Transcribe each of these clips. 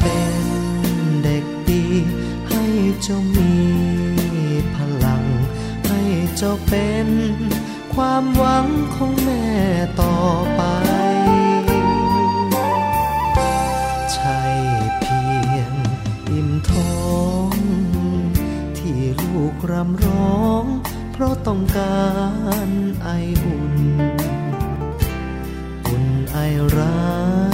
เป็นเด็กดี ให้เจ้ามีพลัง ให้เจ้าเป็น ความหวังของแม่ต่อไป ใช่เพียงอิ่มท้อง ที่ลูกรำร้อง เพราะต้องการไออุ่น อุ่นไอรัก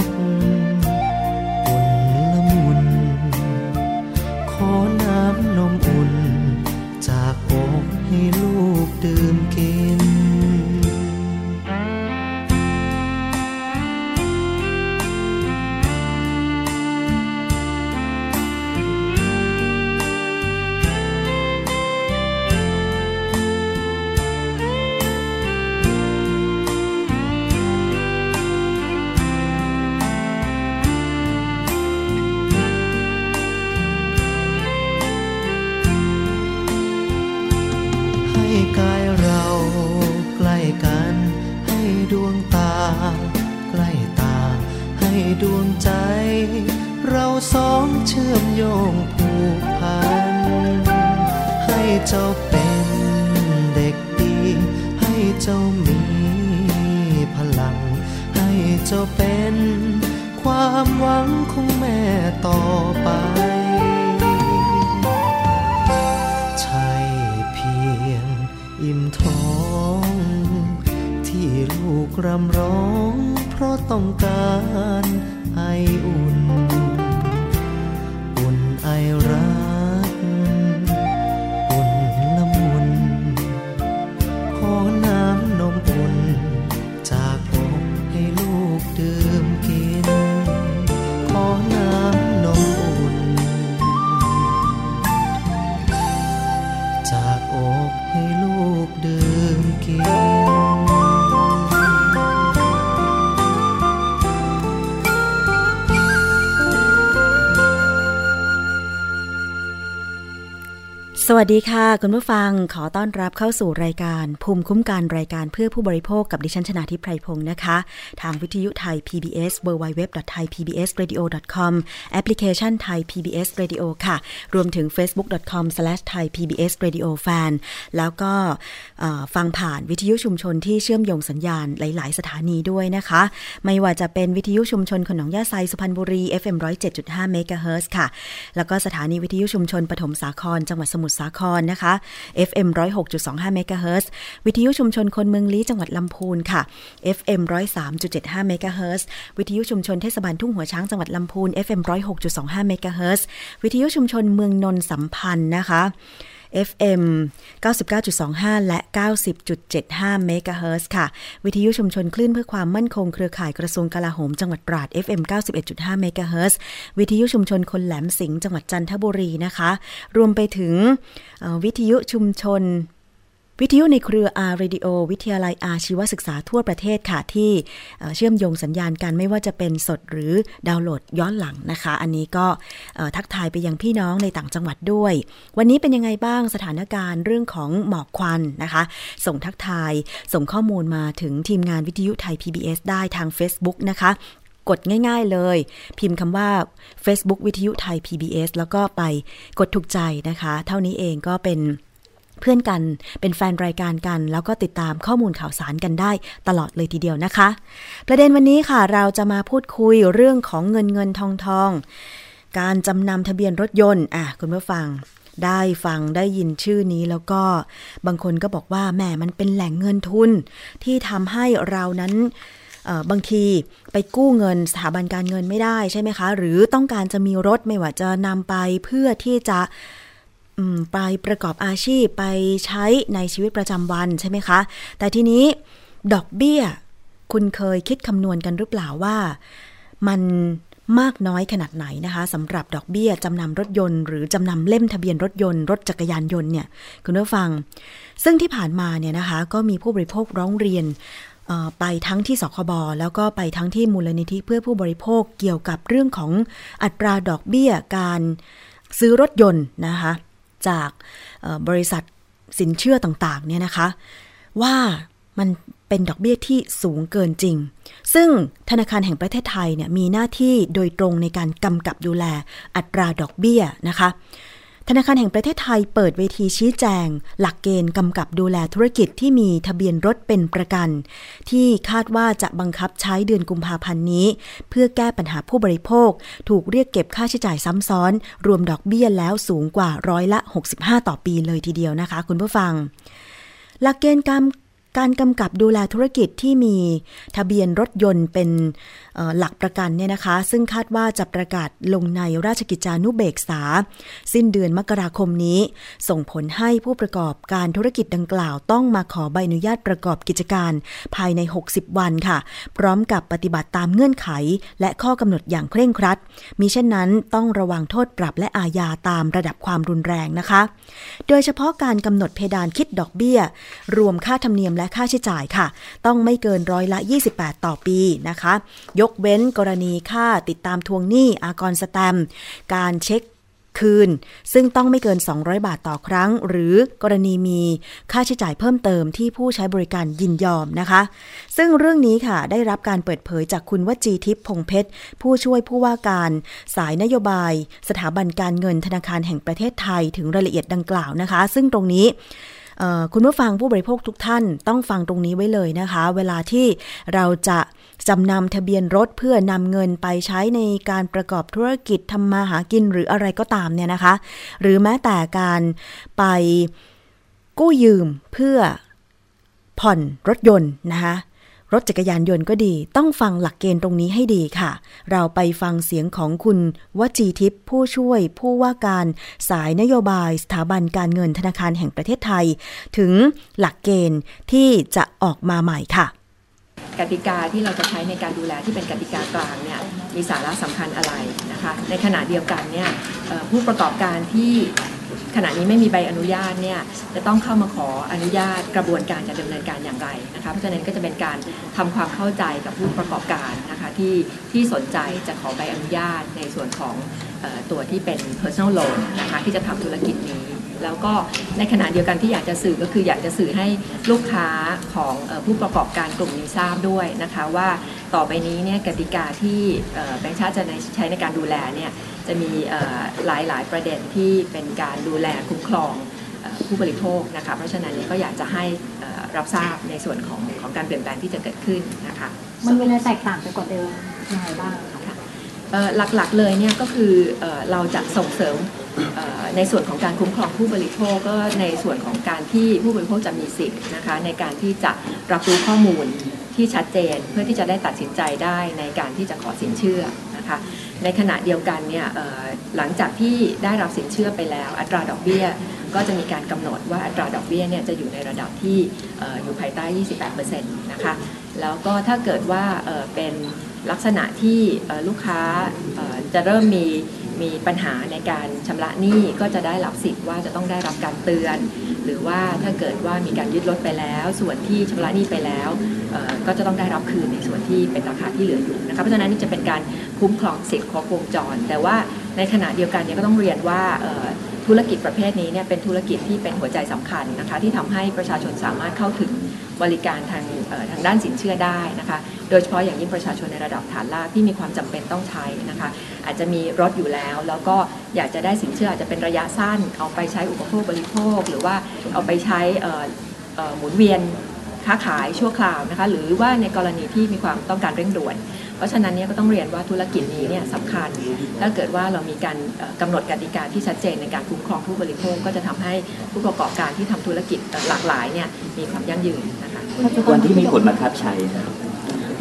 กรำร้องเพราะต้องการไออุ่น อุ่นไอรัก วัสดีค่ะ คุณผู้ฟังขอต้อนรับเข้าสู่รายการ ภูมิคุ้มกันรายการเพื่อผู้บริโภคกับดิฉันชนาทิพไพรพงศ์นะคะ ทางวิทยุไทย PBS www.thaipbsradio.com แอปพลิเคชันไทย PBS Radio ค่ะ รวมถึง facebook.com/thaipbsradiofan แล้วก็ฟังผ่านวิทยุชุมชนที่เชื่อมโยงสัญญาณหลาย ๆ สถานีด้วยนะคะ ไม่ว่าจะเป็นวิทยุชุมชนขนงยาไซสุพรรณบุรี FM 107.5เมกะเฮิรตซ์ค่ะ แล้วก็สถานีวิทยุชุมชนปฐมสาครจังหวัดสมุทรสาครนะคะ FM 106.25เมกะเฮิรตซ์วิทยุชุมชนคนเมืองลี้จังหวัดลำพูนค่ะ FM 103.75เมกะเฮิรตซ์วิทยุชุมชนเทศบาลทุ่งหัวช้างจังหวัดลำพูน FM 106.25เมกะเฮิรตซ์วิทยุชุมชนเมืองนนสัมพันธ์นะคะ FM 99.25 และ 90.75เมกะเฮิรตซ์ค่ะ วิทยุชุมชนคลื่นเพื่อความมั่นคงเครือข่ายกระทรวงกลาโหมจังหวัดตราด FM 91.5เมกะเฮิรตซ์วิทยุชุมชนคนแหลมสิงห์จังหวัดจันทบุรีนะคะ รวมไปถึงวิทยุชุมชน วิทยุในเครือ R Radio วิทยาลัยอาชีวศึกษาทั่วประเทศค่ะ ที่เชื่อมโยงสัญญาณกันไม่ว่าจะเป็นสดหรือดาวน์โหลดย้อนหลังนะคะ อันนี้ก็ทักทายไปยังพี่น้องในต่างจังหวัดด้วย วันนี้เป็นยังไงบ้างสถานการณ์เรื่องของหมอกควันนะคะ ส่งทักทายส่งข้อมูลมาถึงทีมงานวิทยุไทย PBS ได้ทาง Facebook นะคะกดง่ายๆเลย พิมพ์คำว่า Facebook วิทยุไทย PBS แล้วก็ไปกดถูกใจนะคะ เท่านี้เองก็เป็น เพื่อนกัน เป็นแฟนรายการกัน แล้วก็ติดตามข้อมูลข่าวสารกันได้ตลอดเลยทีเดียวนะคะ ประเด็นวันนี้ค่ะเราจะมาพูดคุยเรื่องของเงินเงินทองทองการจำนำทะเบียนรถยนต์อะคุณผู้ฟังได้ฟังได้ยินชื่อนี้แล้วก็บางคนก็บอกว่าแหมมันเป็นแหล่งเงินทุน ที่ทำให้เรานั้นบางทีไปกู้เงินสถาบันการเงินไม่ได้ใช่ไหมคะ หรือต้องการจะมีรถไม่ว่าจะนำไปเพื่อที่จะ ไปประกอบอาชีพไปใช้ในชีวิตประจำวันใช่ไหมคะ แต่ทีนี้ดอกเบี้ย คุณเคยคิดคำนวณกันหรือเปล่าว่า มันมากน้อยขนาดไหนนะคะสำหรับดอกเบี้ยจำนำรถยนต์ หรือจำนำเล่มทะเบียนรถยนต์รถจักรยานยนต์เนี่ยคุณผู้ฟัง ซึ่งที่ผ่านมาเนี่ยนะคะ ก็มีผู้บริโภคร้องเรียนไปทั้งที่สคบแล้วก็ไปทั้งที่มูลนิธิเพื่อผู้บริโภคเกี่ยวกับเรื่องของอัตราดอกเบี้ยการซื้อรถยนต์นะคะ จากบริษัทสินเชื่อต่างๆเนี่ยนะคะ ว่ามันเป็นดอกเบี้ยที่สูงเกินจริง ซึ่งธนาคารแห่งประเทศไทยเนี่ยมีหน้าที่โดยตรงในการกำกับดูแลอัตราดอกเบี้ยนะคะ ธนาคารแห่งประเทศไทยเปิดเวทีชี้แจง หลักเกณฑ์กำกับดูแลธุรกิจที่มีทะเบียนรถเป็นประกัน ที่คาดว่าจะบังคับใช้เดือนกุมภาพันธ์นี้ เพื่อแก้ปัญหาผู้บริโภค ถูกเรียกเก็บค่าใช้จ่ายซ้ำซ้อน รวมดอกเบี้ยแล้วสูงกว่าร้อยละ 65 ต่อปีเลยทีเดียวนะคะ คุณผู้ฟัง หลักเกณฑ์การการกำกับดูแลธุรกิจที่มีทะเบียนรถยนต์เป็นหลักประกันเนี่ยนะคะ ซึ่งคาดว่าจะประกาศลงในราชกิจจานุเบกษา สิ้นเดือนมกราคมนี้ ส่งผลให้ผู้ประกอบการธุรกิจดังกล่าวต้องมาขอใบอนุญาตประกอบกิจการภายใน 60 วันค่ะ พร้อมกับปฏิบัติตามเงื่อนไข และข้อกำหนดอย่างเคร่งครัด มิเช่นนั้นต้องระวังโทษปรับและอาญาตามระดับความรุนแรงนะคะ โดยเฉพาะการกำหนดเพดานคิดดอกเบี้ย รวมค่าธรรมเนียมและค่าใช้จ่ายค่ะ ต้องไม่เกินร้อยละ 28 ต่อปีนะคะยกเว้นกรณีค่าติดตามทวงหนี้อากรสแตม การเช็คคืน ซึ่งต้องไม่เกิน 200 บาทต่อครั้ง หรือกรณีมีค่าใช้จ่ายเพิ่มเติมที่ผู้ใช้บริการยินยอมนะคะ ซึ่งเรื่องนี้ค่ะได้รับการเปิดเผยจากคุณวจีทิพย์พงเพชร ผู้ช่วยผู้ว่าการสายนโยบาย สถาบันการเงินธนาคารแห่งประเทศไทยถึงรายละเอียดดังกล่าวนะคะ ซึ่งตรงนี้ คุณผู้ฟังผู้บริโภคทุกท่านต้องฟังตรงนี้ไว้เลยนะคะ เวลาที่เราจะจำนำทะเบียนรถเพื่อนำเงินไปใช้ในการประกอบธุรกิจทำมาหากินหรืออะไรก็ตามเนี่ยนะคะ หรือแม้แต่การไปกู้ยืมเพื่อผ่อนรถยนต์นะคะ รถจักรยานยนต์ก็ดี ต้องฟังหลักเกณฑ์ตรงนี้ให้ดีค่ะ เราไปฟังเสียงของคุณวจีทิพย์ผู้ช่วย ผู้ว่าการสายนโยบายสถาบันการเงินธนาคารแห่งประเทศไทย ถึงหลักเกณฑ์ที่จะออกมาใหม่ค่ะ กติกาที่เราจะใช้ในการดูแลที่เป็นกติกากลางเนี่ยมีสาระสำคัญอะไรนะคะ ในขณะเดียวกันเนี่ยผู้ประกอบการที่ ขณะนี้ไม่มีใบอนุญาตเนี่ยจะต้องเข้ามาขออนุญาตกระบวนการจะดำเนินการอย่างไรนะคะเพราะฉะนั้นก็จะเป็นการทำความเข้าใจกับผู้ประกอบการนะคะที่ที่สนใจจะขอใบอนุญาตในส่วนของตัวที่เป็น personal loan นะคะที่จะทำธุรกิจนี้ แล้วก็ในขณะเดียวกันที่อยากจะสื่อก็คืออยากจะสื่อให้ลูกค้าของผู้ประกอบการกลุ่มนี้ทราบด้วยนะคะว่าต่อไปนี้เนี่ยกติกาที่แบงค์ชาติจะใช้ในการดูแลเนี่ยจะมีหลายหลายประเด็นที่เป็นการดูแลคุ้มครองผู้บริโภคนะคะเพราะฉะนั้นก็อยากจะให้รับทราบในส่วนของของการเปลี่ยนแปลงที่จะเกิดขึ้นนะคะมันมีอะไรแตกต่างไปกว่าเดิมยังไงบ้างคะหลักๆเลยเนี่ยก็คือเราจะส่งเสริม ในส่วนของการคุ้มครองผู้บริโภคก็ในส่วนของการที่ผู้บริโภคจะมีสิทธิ์นะคะในการที่จะรับรู้ข้อมูลที่ชัดเจนเพื่อที่จะได้ตัดสินใจได้ในการที่จะขอสินเชื่อนะคะในขณะเดียวกันเนี่ยหลังจากที่ได้รับสินเชื่อไปแล้ว อัตราดอกเบี้ยก็จะมีการกำหนดว่าอัตราดอกเบี้ยเนี่ยจะอยู่ในระดับที่อยู่ภายใต้ 28%นะคะแล้วก็ถ้าเกิดว่าเป็นลักษณะที่ลูกค้าจะเริ่มมี มีปัญหาในการชำระหนี้ก็จะได้รับสิทธิ์ว่าจะต้องได้รับการเตือน หรือว่าถ้าเกิดว่ามีการยึดรถไปแล้ว ส่วนที่ชำระหนี้ไปแล้ว ก็จะต้องได้รับคืนในส่วนที่เป็นราคาที่เหลืออยู่นะคะเพราะฉะนั้นนี่จะเป็นการคุ้มครองสิทธิ์ครบวงจร แต่ว่าในขณะเดียวกันเนี่ยก็ต้องเรียนว่าธุรกิจประเภทนี้เนี่ยเป็นธุรกิจที่เป็นหัวใจสำคัญนะคะที่ทำให้ประชาชนสามารถเข้าถึงบริการทางทางด้านสินเชื่อได้นะคะ โดยเฉพาะอย่างยิ่งประชาชนในระดับฐานรากที่มีความจำเป็นต้องใช้นะคะ อาจจะมีรถอยู่แล้ว แล้วก็อยากจะได้สินเชื่ออาจจะเป็นระยะสั้น เอาไปใช้อุปโภคบริโภค หรือว่าเอาไปใช้หมุนเวียนค้าขายชั่วคราวนะคะ หรือว่าในกรณีที่มีความต้องการเร่งด่วนเพราะฉะนั้นเนี่ยก็ต้องเรียนว่าธุรกิจนี้เนี่ยสำคัญ ถ้าเกิดว่าเรามีการเอ่อกำหนดกติกาที่ชัดเจนในการคุ้มครองผู้บริโภคก็จะทำให้ผู้ประกอบการที่ทำธุรกิจหลากหลายเนี่ยมีความยั่งยืนนะคะวันที่มีผลบังคับใช้ครับ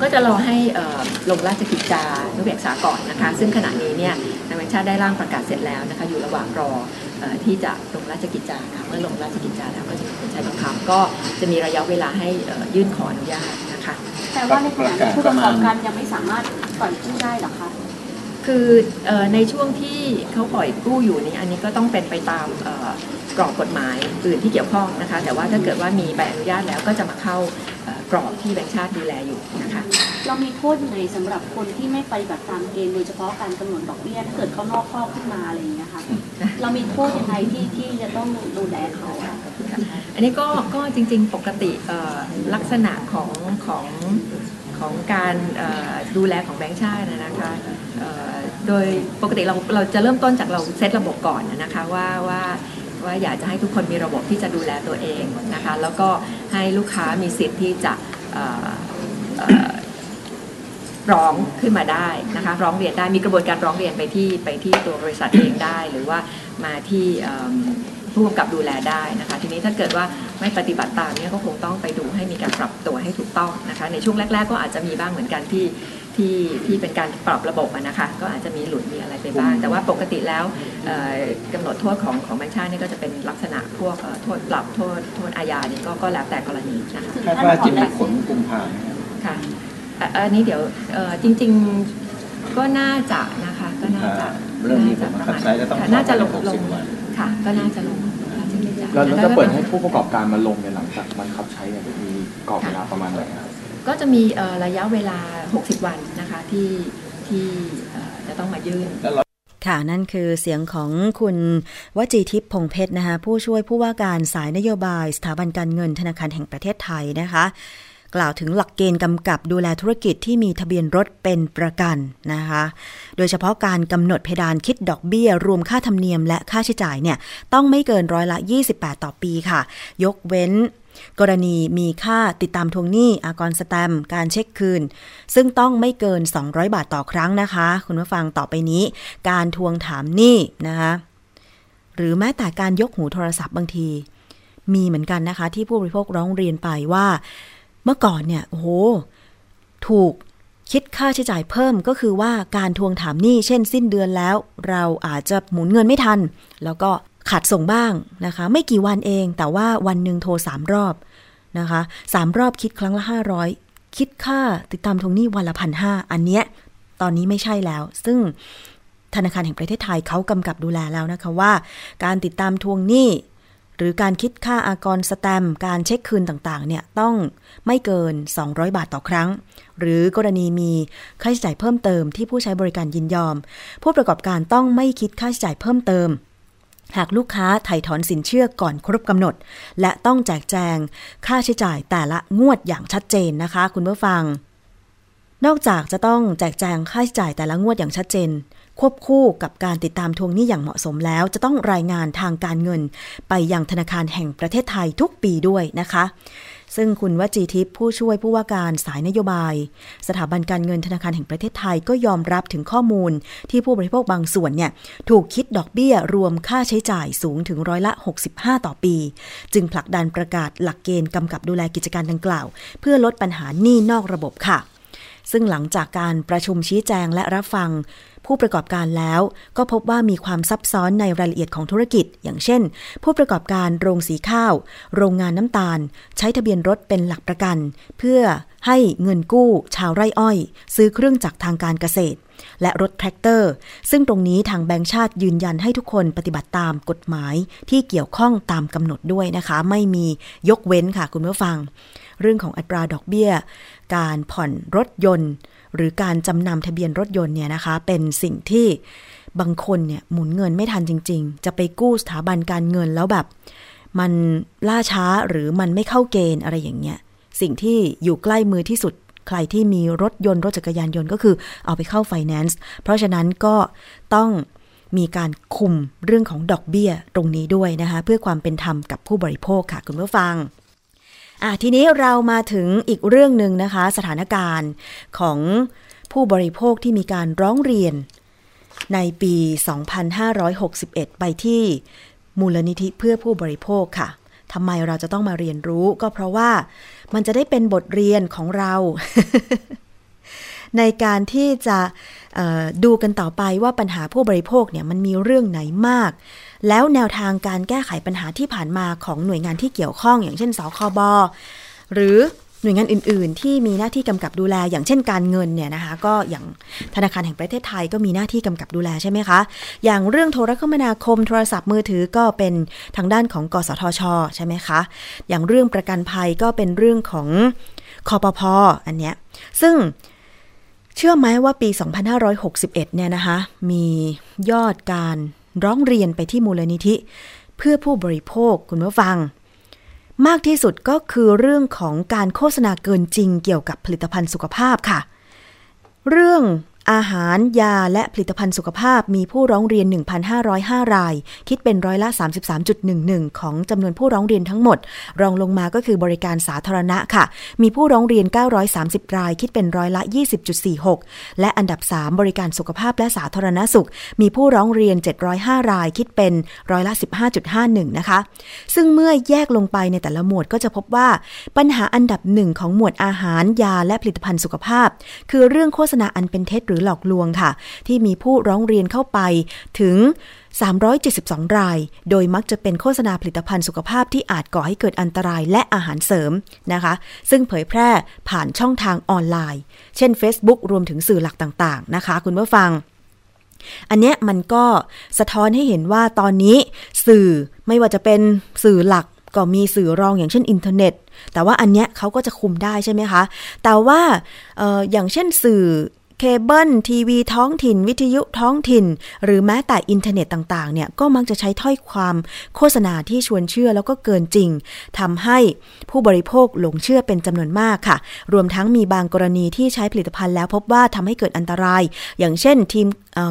ก็จะรอให้เอ่อลงราชกิจจานุเบกษาก่อนนะคะ ซึ่งขณะนี้เนี่ยทางแบงค์ชาติได้ร่างประกาศเสร็จแล้วนะคะ อยู่ระหว่างรอเอ่อที่จะลงราชกิจจาค่ะเมื่อลงราชกิจจาแล้วก็จะมีผลใช้บังคับก็จะมีระยะเวลาให้เอ่อยื่นขออนุญาตนะคะแต่ว่าในขณะนี้ผู้ประกอบการยังไม่สามารถปล่อยกู้ได้หรอคะคือเอ่อในช่วงที่เขาปล่อยกู้อยู่นี้อันนี้ก็ต้องเป็นไปตามเอ่อกรอบกฎหมายอื่นที่เกี่ยวข้องนะคะ แต่ว่าถ้าเกิดว่ามีใบอนุญาตแล้วก็จะมาเข้าเอ่อ กรอบที่แบงค์ชาติดูแลอยู่นะคะเรามีโทษยังไงสำหรับคนที่ไม่ปฏิบัติตามเกณฑ์โดยเฉพาะการกำหนดดอกเบี้ยถ้าเกิดเขานอกข้อขึ้นมาอะไรอย่างเงี้ยค่ะเรามีโทษยังไงที่ที่จะต้องดูแลเขาอะอันนี้ก็ก็จริงๆปกติเอ่อลักษณะของของของการเอ่อดูแลของแบงค์ชาตินะนะคะเอ่อโดยปกติเราเราจะเริ่มต้นจากเราเซตระบบก่อนนะคะว่าว่า ว่าอยากจะให้ทุกคนมีระบบที่จะดูแลตัวเองนะคะแล้วก็ให้ลูกค้ามีสิทธิ์ที่จะร้องขึ้นมาได้นะคะร้องเรียนได้มีกระบวนการร้องเรียนไปที่ไปที่ตัวบริษัทเองได้ หรือว่ามาที่ผู้กำกับดูแลได้นะคะ ทีนี้ถ้าเกิดว่าไม่ปฏิบัติตามเนี่ยก็คงต้องไปดูให้มีการปรับตัวให้ถูกต้องนะคะ ในช่วงแรก ๆ ก็อาจจะมีบ้างเหมือนกันที่ ที่ที่เป็นการปรับระบบอะนะคะ ก็อาจจะมีหลุดมีอะไรไปบ้าง แต่ว่าปกติแล้วเอ่อกำหนดโทษของของแบงค์ชาตินี่ก็จะเป็นลักษณะพวกเอ่อโทษปรับโทษโทษอาญานี่ก็ก็แล้วแต่กรณีนะคะถึงคาดขั้นว่าถอจะนมีตัดผสิลนกุมภาพันธ์ค่ะอะอันนี้เดี๋ยวเอ่อจริง ๆก็น่าจะนะคะก็น่าจะเรื่องนี้ผมบังคับใช้แล้วต้องค่ะน่าจะลงหกลสิงบวันค่ะ ก็น่าจะลงราชกิจจาแล้วแล้วจะเปิดให้ผู้ประกอบการมาลงในยหลังจากมันคับใช้เนี่ยมีกรอบเวลาประมาณไหนครับ ก็จะมีเอ่อระยะเวลา 60 วันนะคะที่ที่เอ่อจะต้องมายื่นค่ะ นั่นคือเสียงของคุณวจีทิพย์พงเพชรนะคะผู้ช่วยผู้ว่าการสายนโยบาย สถาบันการเงินธนาคารแห่งประเทศไทยนะคะ กล่าวถึงหลักเกณฑ์กำกับดูแลธุรกิจที่มีทะเบียนรถเป็นประกันนะคะ โดยเฉพาะการกำหนดเพดานคิดดอกเบี้ย รวมค่าธรรมเนียมและค่าใช้จ่ายเนี่ยต้องไม่เกินร้อยละ 28 ต่อปีค่ะ ยกเว้น กรณีมีค่าติดตามทวงหนี้อากรสแตมการเช็คคืน ซึ่งต้องไม่เกิน 200 บาทต่อครั้งนะคะ คุณผู้ฟังต่อไปนี้ การทวงถามหนี้นะคะหรือแม้แต่การยกหูโทรศัพท์บางที มีเหมือนกันนะคะ ที่ผู้บริโภคร้องเรียนไปว่า เมื่อก่อนเนี่ยโอ้โหถูกคิดค่าใช้จ่ายเพิ่มก็คือว่าการทวงถามหนี้เช่นสิ้นเดือนแล้ว เราอาจจะหมุนเงินไม่ทัน แล้วก็ ขาดส่งบ้างนะคะ ไม่กี่วันเองแต่ว่าวันหนึ่งโทรสามรอบนะคะสามรอบคิดครั้งละห้าร้อยคิดค่าติดตามทวงหนี้วันละพันห้าอันเนี้ยตอนนี้ไม่ใช่แล้ว ซึ่งธนาคารแห่งประเทศไทยเขากำกับดูแลแล้วนะคะว่า การติดตามทวงหนี้ หรือการคิดค่าอากรสแตมการเช็คคืนต่างๆ เนี่ยต้องไม่เกิน 200 บาทต่อครั้ง หรือกรณีมีค่าใช้จ่ายเพิ่มเติมที่ผู้ใช้บริการยินยอม ผู้ประกอบการต้องไม่คิดค่าใช้จ่ายเพิ่มเติม หากลูกค้าไถ่ถอนสินเชื่อก่อนครบกำหนด และต้องแจกแจงค่าใช้จ่ายแต่ละงวดอย่างชัดเจนนะคะ คุณผู้ฟัง นอกจากจะต้องแจกแจงค่าใช้จ่ายแต่ละงวดอย่างชัดเจน ควบคู่กับการติดตามทวงหนี้อย่างเหมาะสมแล้ว จะต้องรายงานทางการเงิน ไปยังธนาคารแห่งประเทศไทยทุกปีด้วยนะคะ ซึ่งคุณวจีทิพย์ผู้ช่วยผู้ว่าการสายนโยบาย สถาบันการเงินธนาคารแห่งประเทศไทยก็ยอมรับถึงข้อมูลที่ผู้บริโภคบางส่วนเนี่ยถูกคิดดอกเบี้ยรวมค่าใช้จ่ายสูงถึงร้อยละ 65 ต่อปี จึงผลักดันประกาศหลักเกณฑ์กำกับดูแลกิจการดังกล่าว เพื่อลดปัญหาหนี้นอกระบบค่ะ ซึ่งหลังจากการประชุมชี้แจงและรับฟัง ผู้ประกอบการแล้ว ก็พบว่ามีความซับซ้อนในรายละเอียดของธุรกิจ อย่างเช่น ผู้ประกอบการโรงสีข้าว โรงงานน้ำตาล ใช้ทะเบียนรถเป็นหลักประกัน เพื่อให้เงินกู้ ชาวไร่อ้อย ซื้อเครื่องจักรทางการเกษตร และรถแทรกเตอร์ ซึ่งตรงนี้ทางแบงค์ชาติยืนยันให้ทุกคนปฏิบัติตามกฎหมายที่เกี่ยวข้องตามกำหนดด้วยนะคะ ไม่มียกเว้นค่ะคุณผู้ฟัง เรื่องของอัตราดอกเบี้ย การผ่อนรถยนต์ หรือการจำนำทะเบียนรถยนต์เนี่ยนะคะ เป็นสิ่งที่บางคนเนี่ยหมุนเงินไม่ทันจริง ๆ จะไปกู้สถาบันการเงินแล้วแบบ มันล่าช้าหรือมันไม่เข้าเกณฑ์อะไรอย่างเงี้ยสิ่งที่อยู่ใกล้มือที่สุดใครที่มีรถยนต์รถจักรยานยนต์ก็คือเอาไปเข้าไฟแนนซ์เพราะฉะนั้นก็ต้องมีการคุมเรื่องของดอกเบี้ยตรงนี้ด้วยนะคะ เพื่อความเป็นธรรมกับผู้บริโภคค่ะคุณผู้ฟัง อะทีนี้เรามาถึงอีกเรื่องหนึ่งนะคะ สถานการณ์ของผู้บริโภคที่มีการร้องเรียน ในปี 2561 ไปที่มูลนิธิเพื่อผู้บริโภคค่ะทำไมเราจะต้องมาเรียนรู้ ก็เพราะว่ามันจะได้เป็นบทเรียนของเรา ในการที่จะดูกันต่อไปว่าปัญหาผู้บริโภคเนี่ยมันมีเรื่องไหนมาก แล้วแนวทางการแก้ไขปัญหาที่ผ่านมาของหน่วยงานที่เกี่ยวข้อง อย่างเช่นสคบหรือหน่วยงานอื่น ๆ ที่มีหน้าที่กำกับดูแล อย่างเช่นการเงินเนี่ยนะคะ ก็อย่างธนาคารแห่งประเทศไทยก็มีหน้าที่กำกับดูแลใช่ไหมคะ อย่างเรื่องโทรคมนาคมโทรศัพท์มือถือก็เป็นทางด้านของกสทช ใช่ไหมคะ อย่างเรื่องประกันภัยก็เป็นเรื่องของคอปพออันเนี้ยซึ่งเชื่อไหมว่าปี 2561 เนี่ยนะคะ มียอดการ ร้องเรียนไปที่มูลนิธิ เพื่อผู้บริโภคคุณผู้ฟัง มากที่สุดก็คือเรื่องของการโฆษณาเกินจริงเกี่ยวกับผลิตภัณฑ์สุขภาพค่ะ เรื่อง อาหารยาและผลิตภัณฑ์สุขภาพมีผู้ร้องเรียน 1,505 ราย คิดเป็นร้อยละ 33.11 ของจำนวนผู้ร้องเรียนทั้งหมด รองลงมาก็คือบริการสาธารณะค่ะ มีผู้ร้องเรียน 930 ราย คิดเป็นร้อยละ 20.46 และอันดับ 3 บริการสุขภาพและสาธารณสุข มีผู้ร้องเรียน 705 ราย คิดเป็นร้อยละ 15.51 นะคะ ซึ่งเมื่อแยกลงไปในแต่ละหมวดก็จะพบว่า ปัญหาอันดับหนึ่งของหมวดอาหารยาและผลิตภัณฑ์สุขภาพ คือเรื่องโฆษณาอันเป็นเท็จหรือหลอกลวงค่ะ ที่มีผู้ร้องเรียนเข้าไปถึง 372 ราย โดยมักจะเป็นโฆษณาผลิตภัณฑ์สุขภาพที่อาจก่อให้เกิดอันตรายและอาหารเสริมนะคะ ซึ่งเผยแพร่ผ่านช่องทางออนไลน์ เช่น Facebook รวมถึงสื่อหลักต่างๆ นะคะ คุณผู้ฟังอันเนี้ยมันก็สะท้อนให้เห็นว่าตอนนี้สื่อไม่ว่าจะเป็นสื่อหลักก็มีสื่อรองอย่างเช่นอินเทอร์เน็ต แต่ว่าอันเนี้ยเขาก็จะคุมได้ใช่ไหมคะ แต่ว่าอออย่างเช่นสื่อ เคเบิลทีวีท้องถิ่น วิทยุท้องถิ่น หรือแม้แต่อินเทอร์เน็ตต่างๆเนี่ยก็มักจะใช้ถ้อยความโฆษณาที่ชวนเชื่อแล้วก็เกินจริงทำให้ผู้บริโภคหลงเชื่อเป็นจำนวนมากค่ะ รวมทั้งมีบางกรณีที่ใช้ผลิตภัณฑ์แล้วพบว่าทำให้เกิดอันตราย อย่างเช่นทีม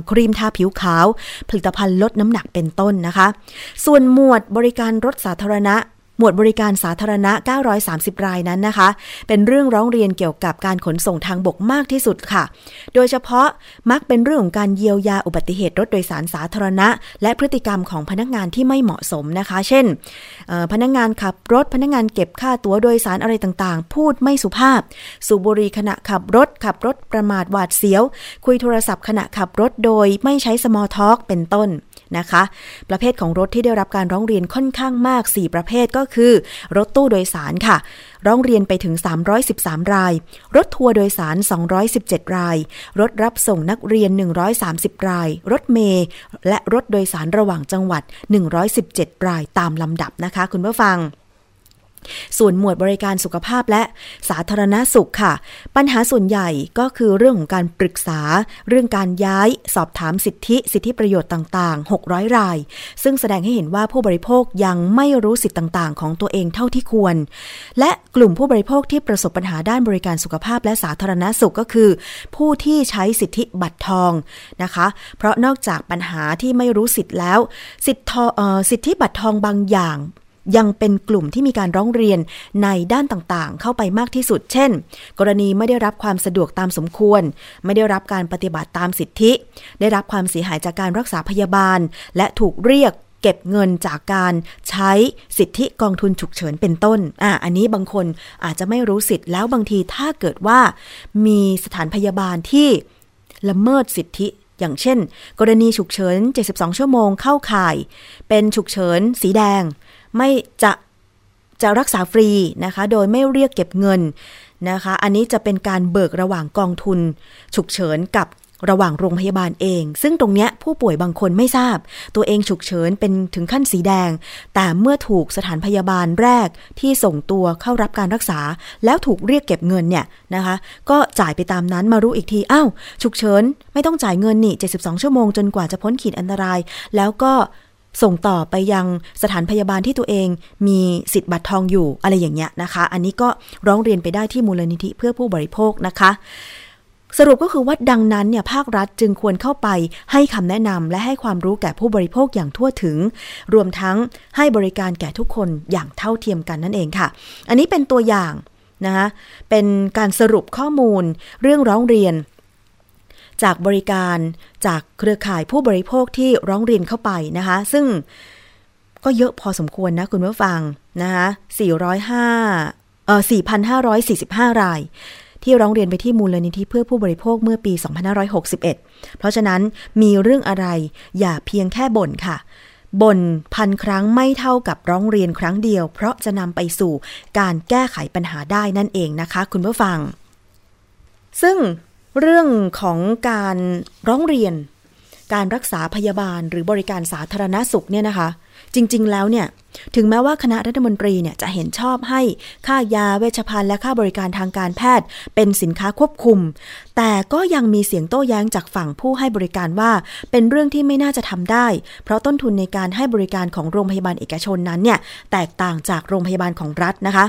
ครีมทาผิวขาว ผลิตภัณฑ์ลดน้ำหนักเป็นต้นนะคะ ส่วนหมวดบริการรถสาธารณะ หมวดบริการสาธารณะ 930 รายนั้นนะคะ เป็นเรื่องร้องเรียนเกี่ยวกับการขนส่งทางบกมากที่สุดค่ะ โดยเฉพาะมักเป็นเรื่องของการเยียวยาอุบัติเหตุรถโดยสารสาธารณะ และพฤติกรรมของพนักงานที่ไม่เหมาะสมนะคะ เช่น พนักงานขับรถพนักงานเก็บค่าตั๋วโดยสารอะไรต่างๆ พูดไม่สุภาพ สูบบุหรี่ขณะขับรถขับรถประมาทหวาดเสียว คุยโทรศัพท์ขณะขับรถโดยไม่ใช้สมอลท็อกเป็นต้น นะคะ ประเภทของรถที่ได้รับการร้องเรียนค่อนข้างมาก 4 ประเภทก็คือ รถตู้โดยสารค่ะ ร้องเรียนไปถึง 313 ราย รถทัวร์โดยสาร 217 ราย รถรับส่งนักเรียน 130 ราย รถเมล์และรถโดยสารระหว่างจังหวัด 117 รายตามลำดับนะคะ คุณผู้ฟัง ส่วนหมวดบริการสุขภาพและสาธารณาสุขค่ะ ปัญหาส่วนใหญ่ก็คือเรื่องของการปรึกษา เรื่องการย้าย สอบถามสิทธิ สิทธิประโยชน์ต่าง ๆ 600 ราย ซึ่งแสดงให้เห็นว่าผู้บริโภคยังไม่รู้สิทธิต่าง ๆ ของตัวเองเท่าที่ควร และกลุ่มผู้บริโภคที่ประสบปัญหาด้านบริการสุขภาพและสาธารณาสุขก็คือ ผู้ที่ใช้สิทธิบัตรทองนะคะ เพราะนอกจากปัญหาที่ไม่รู้สิทธิ์แล้ว สิทธิสิทธิบัตรทองบางอย่าง ยังเป็นกลุ่มที่มีการร้องเรียนในด้านต่างๆ เข้าไปมากที่สุด เช่น กรณีไม่ได้รับความสะดวกตามสมควร ไม่ได้รับการปฏิบัติตามสิทธิ ได้รับความเสียหายจากการรักษาพยาบาล และถูกเรียกเก็บเงินจากการใช้สิทธิกองทุนฉุกเฉินเป็นต้น อะ อันนี้บางคนอาจจะไม่รู้สิทธิ์แล้วบางทีถ้าเกิดว่ามีสถานพยาบาลที่ละเมิดสิทธิ อย่างเช่น กรณีฉุกเฉิน 72 ชั่วโมงเข้าข่าย เป็นฉุกเฉินสีแดง ไม่จะจะรักษาฟรีนะคะ โดยไม่เรียกเก็บเงินนะคะ อันนี้จะเป็นการเบิกระหว่างกองทุน ฉุกเฉินกับระหว่างโรงพยาบาลเอง ซึ่งตรงเนี้ยผู้ป่วยบางคนไม่ทราบ ตัวเองฉุกเฉินเป็นถึงขั้นสีแดง แต่เมื่อถูกสถานพยาบาลแรกที่ส่งตัวเข้ารับการรักษา แล้วถูกเรียกเก็บเงินเนี่ยนะคะ ก็จ่ายไปตามนั้นมารู้อีกทีอ้าวฉุกเฉินไม่ต้องจ่ายเงินนี่ 72 ชั่วโมงจนกว่าจะพ้นขีดอันตราย แล้วก็ ส่งต่อไปยังสถานพยาบาลที่ตัวเอง มีสิทธิ์บัตรทองอยู่อะไรอย่างเงี้ยนะคะ อันนี้ก็ร้องเรียนไปได้ที่มูลนิธิเพื่อผู้บริโภคนะคะ สรุปก็คือว่าดังนั้นเนี่ยภาครัฐจึงควรเข้าไปให้คำแนะนำและให้ความรู้แก่ผู้บริโภคอย่างทั่วถึง รวมทั้งให้บริการแก่ทุกคนอย่างเท่าเทียมกันนั่นเองค่ะ อันนี้เป็นตัวอย่างนะคะเป็นการสรุปข้อมูลเรื่องร้องเรียน จากบริการจากเครือข่ายผู้บริโภคที่ร้องเรียนเข้าไปนะคะ ซึ่งก็เยอะพอสมควรนะคุณผู้ฟังนะคะ405เอ่อ4,545 ราย ที่ร้องเรียนไปที่มูลนิธิเพื่อผู้บริโภคเมื่อปี 2561 เพราะฉะนั้นมีเรื่องอะไรอย่าเพียงแค่บ่นค่ะบ่นพันครั้งไม่เท่ากับร้องเรียนครั้งเดียว เพราะจะนำไปสู่การแก้ไขปัญหาได้นั่นเองนะคะ คุณผู้ฟัง ซึ่ง เรื่องของการร้องเรียน การรักษาพยาบาลหรือบริการสาธารณสุขเนี่ยนะคะ จริง ๆ แล้วเนี่ยถึงแม้ว่าคณะรัฐมนตรีเนี่ยจะเห็นชอบให้ค่ายาเวชภัณฑ์และค่าบริการทางการแพทย์ เป็นสินค้าควบคุม แต่ก็ยังมีเสียงโต้แย้งจากฝั่งผู้ให้บริการว่า เป็นเรื่องที่ไม่น่าจะทำได้ เพราะต้นทุนในการให้บริการของโรงพยาบาลเอกชนนั้นเนี่ยแตกต่างจากโรงพยาบาลของรัฐนะคะ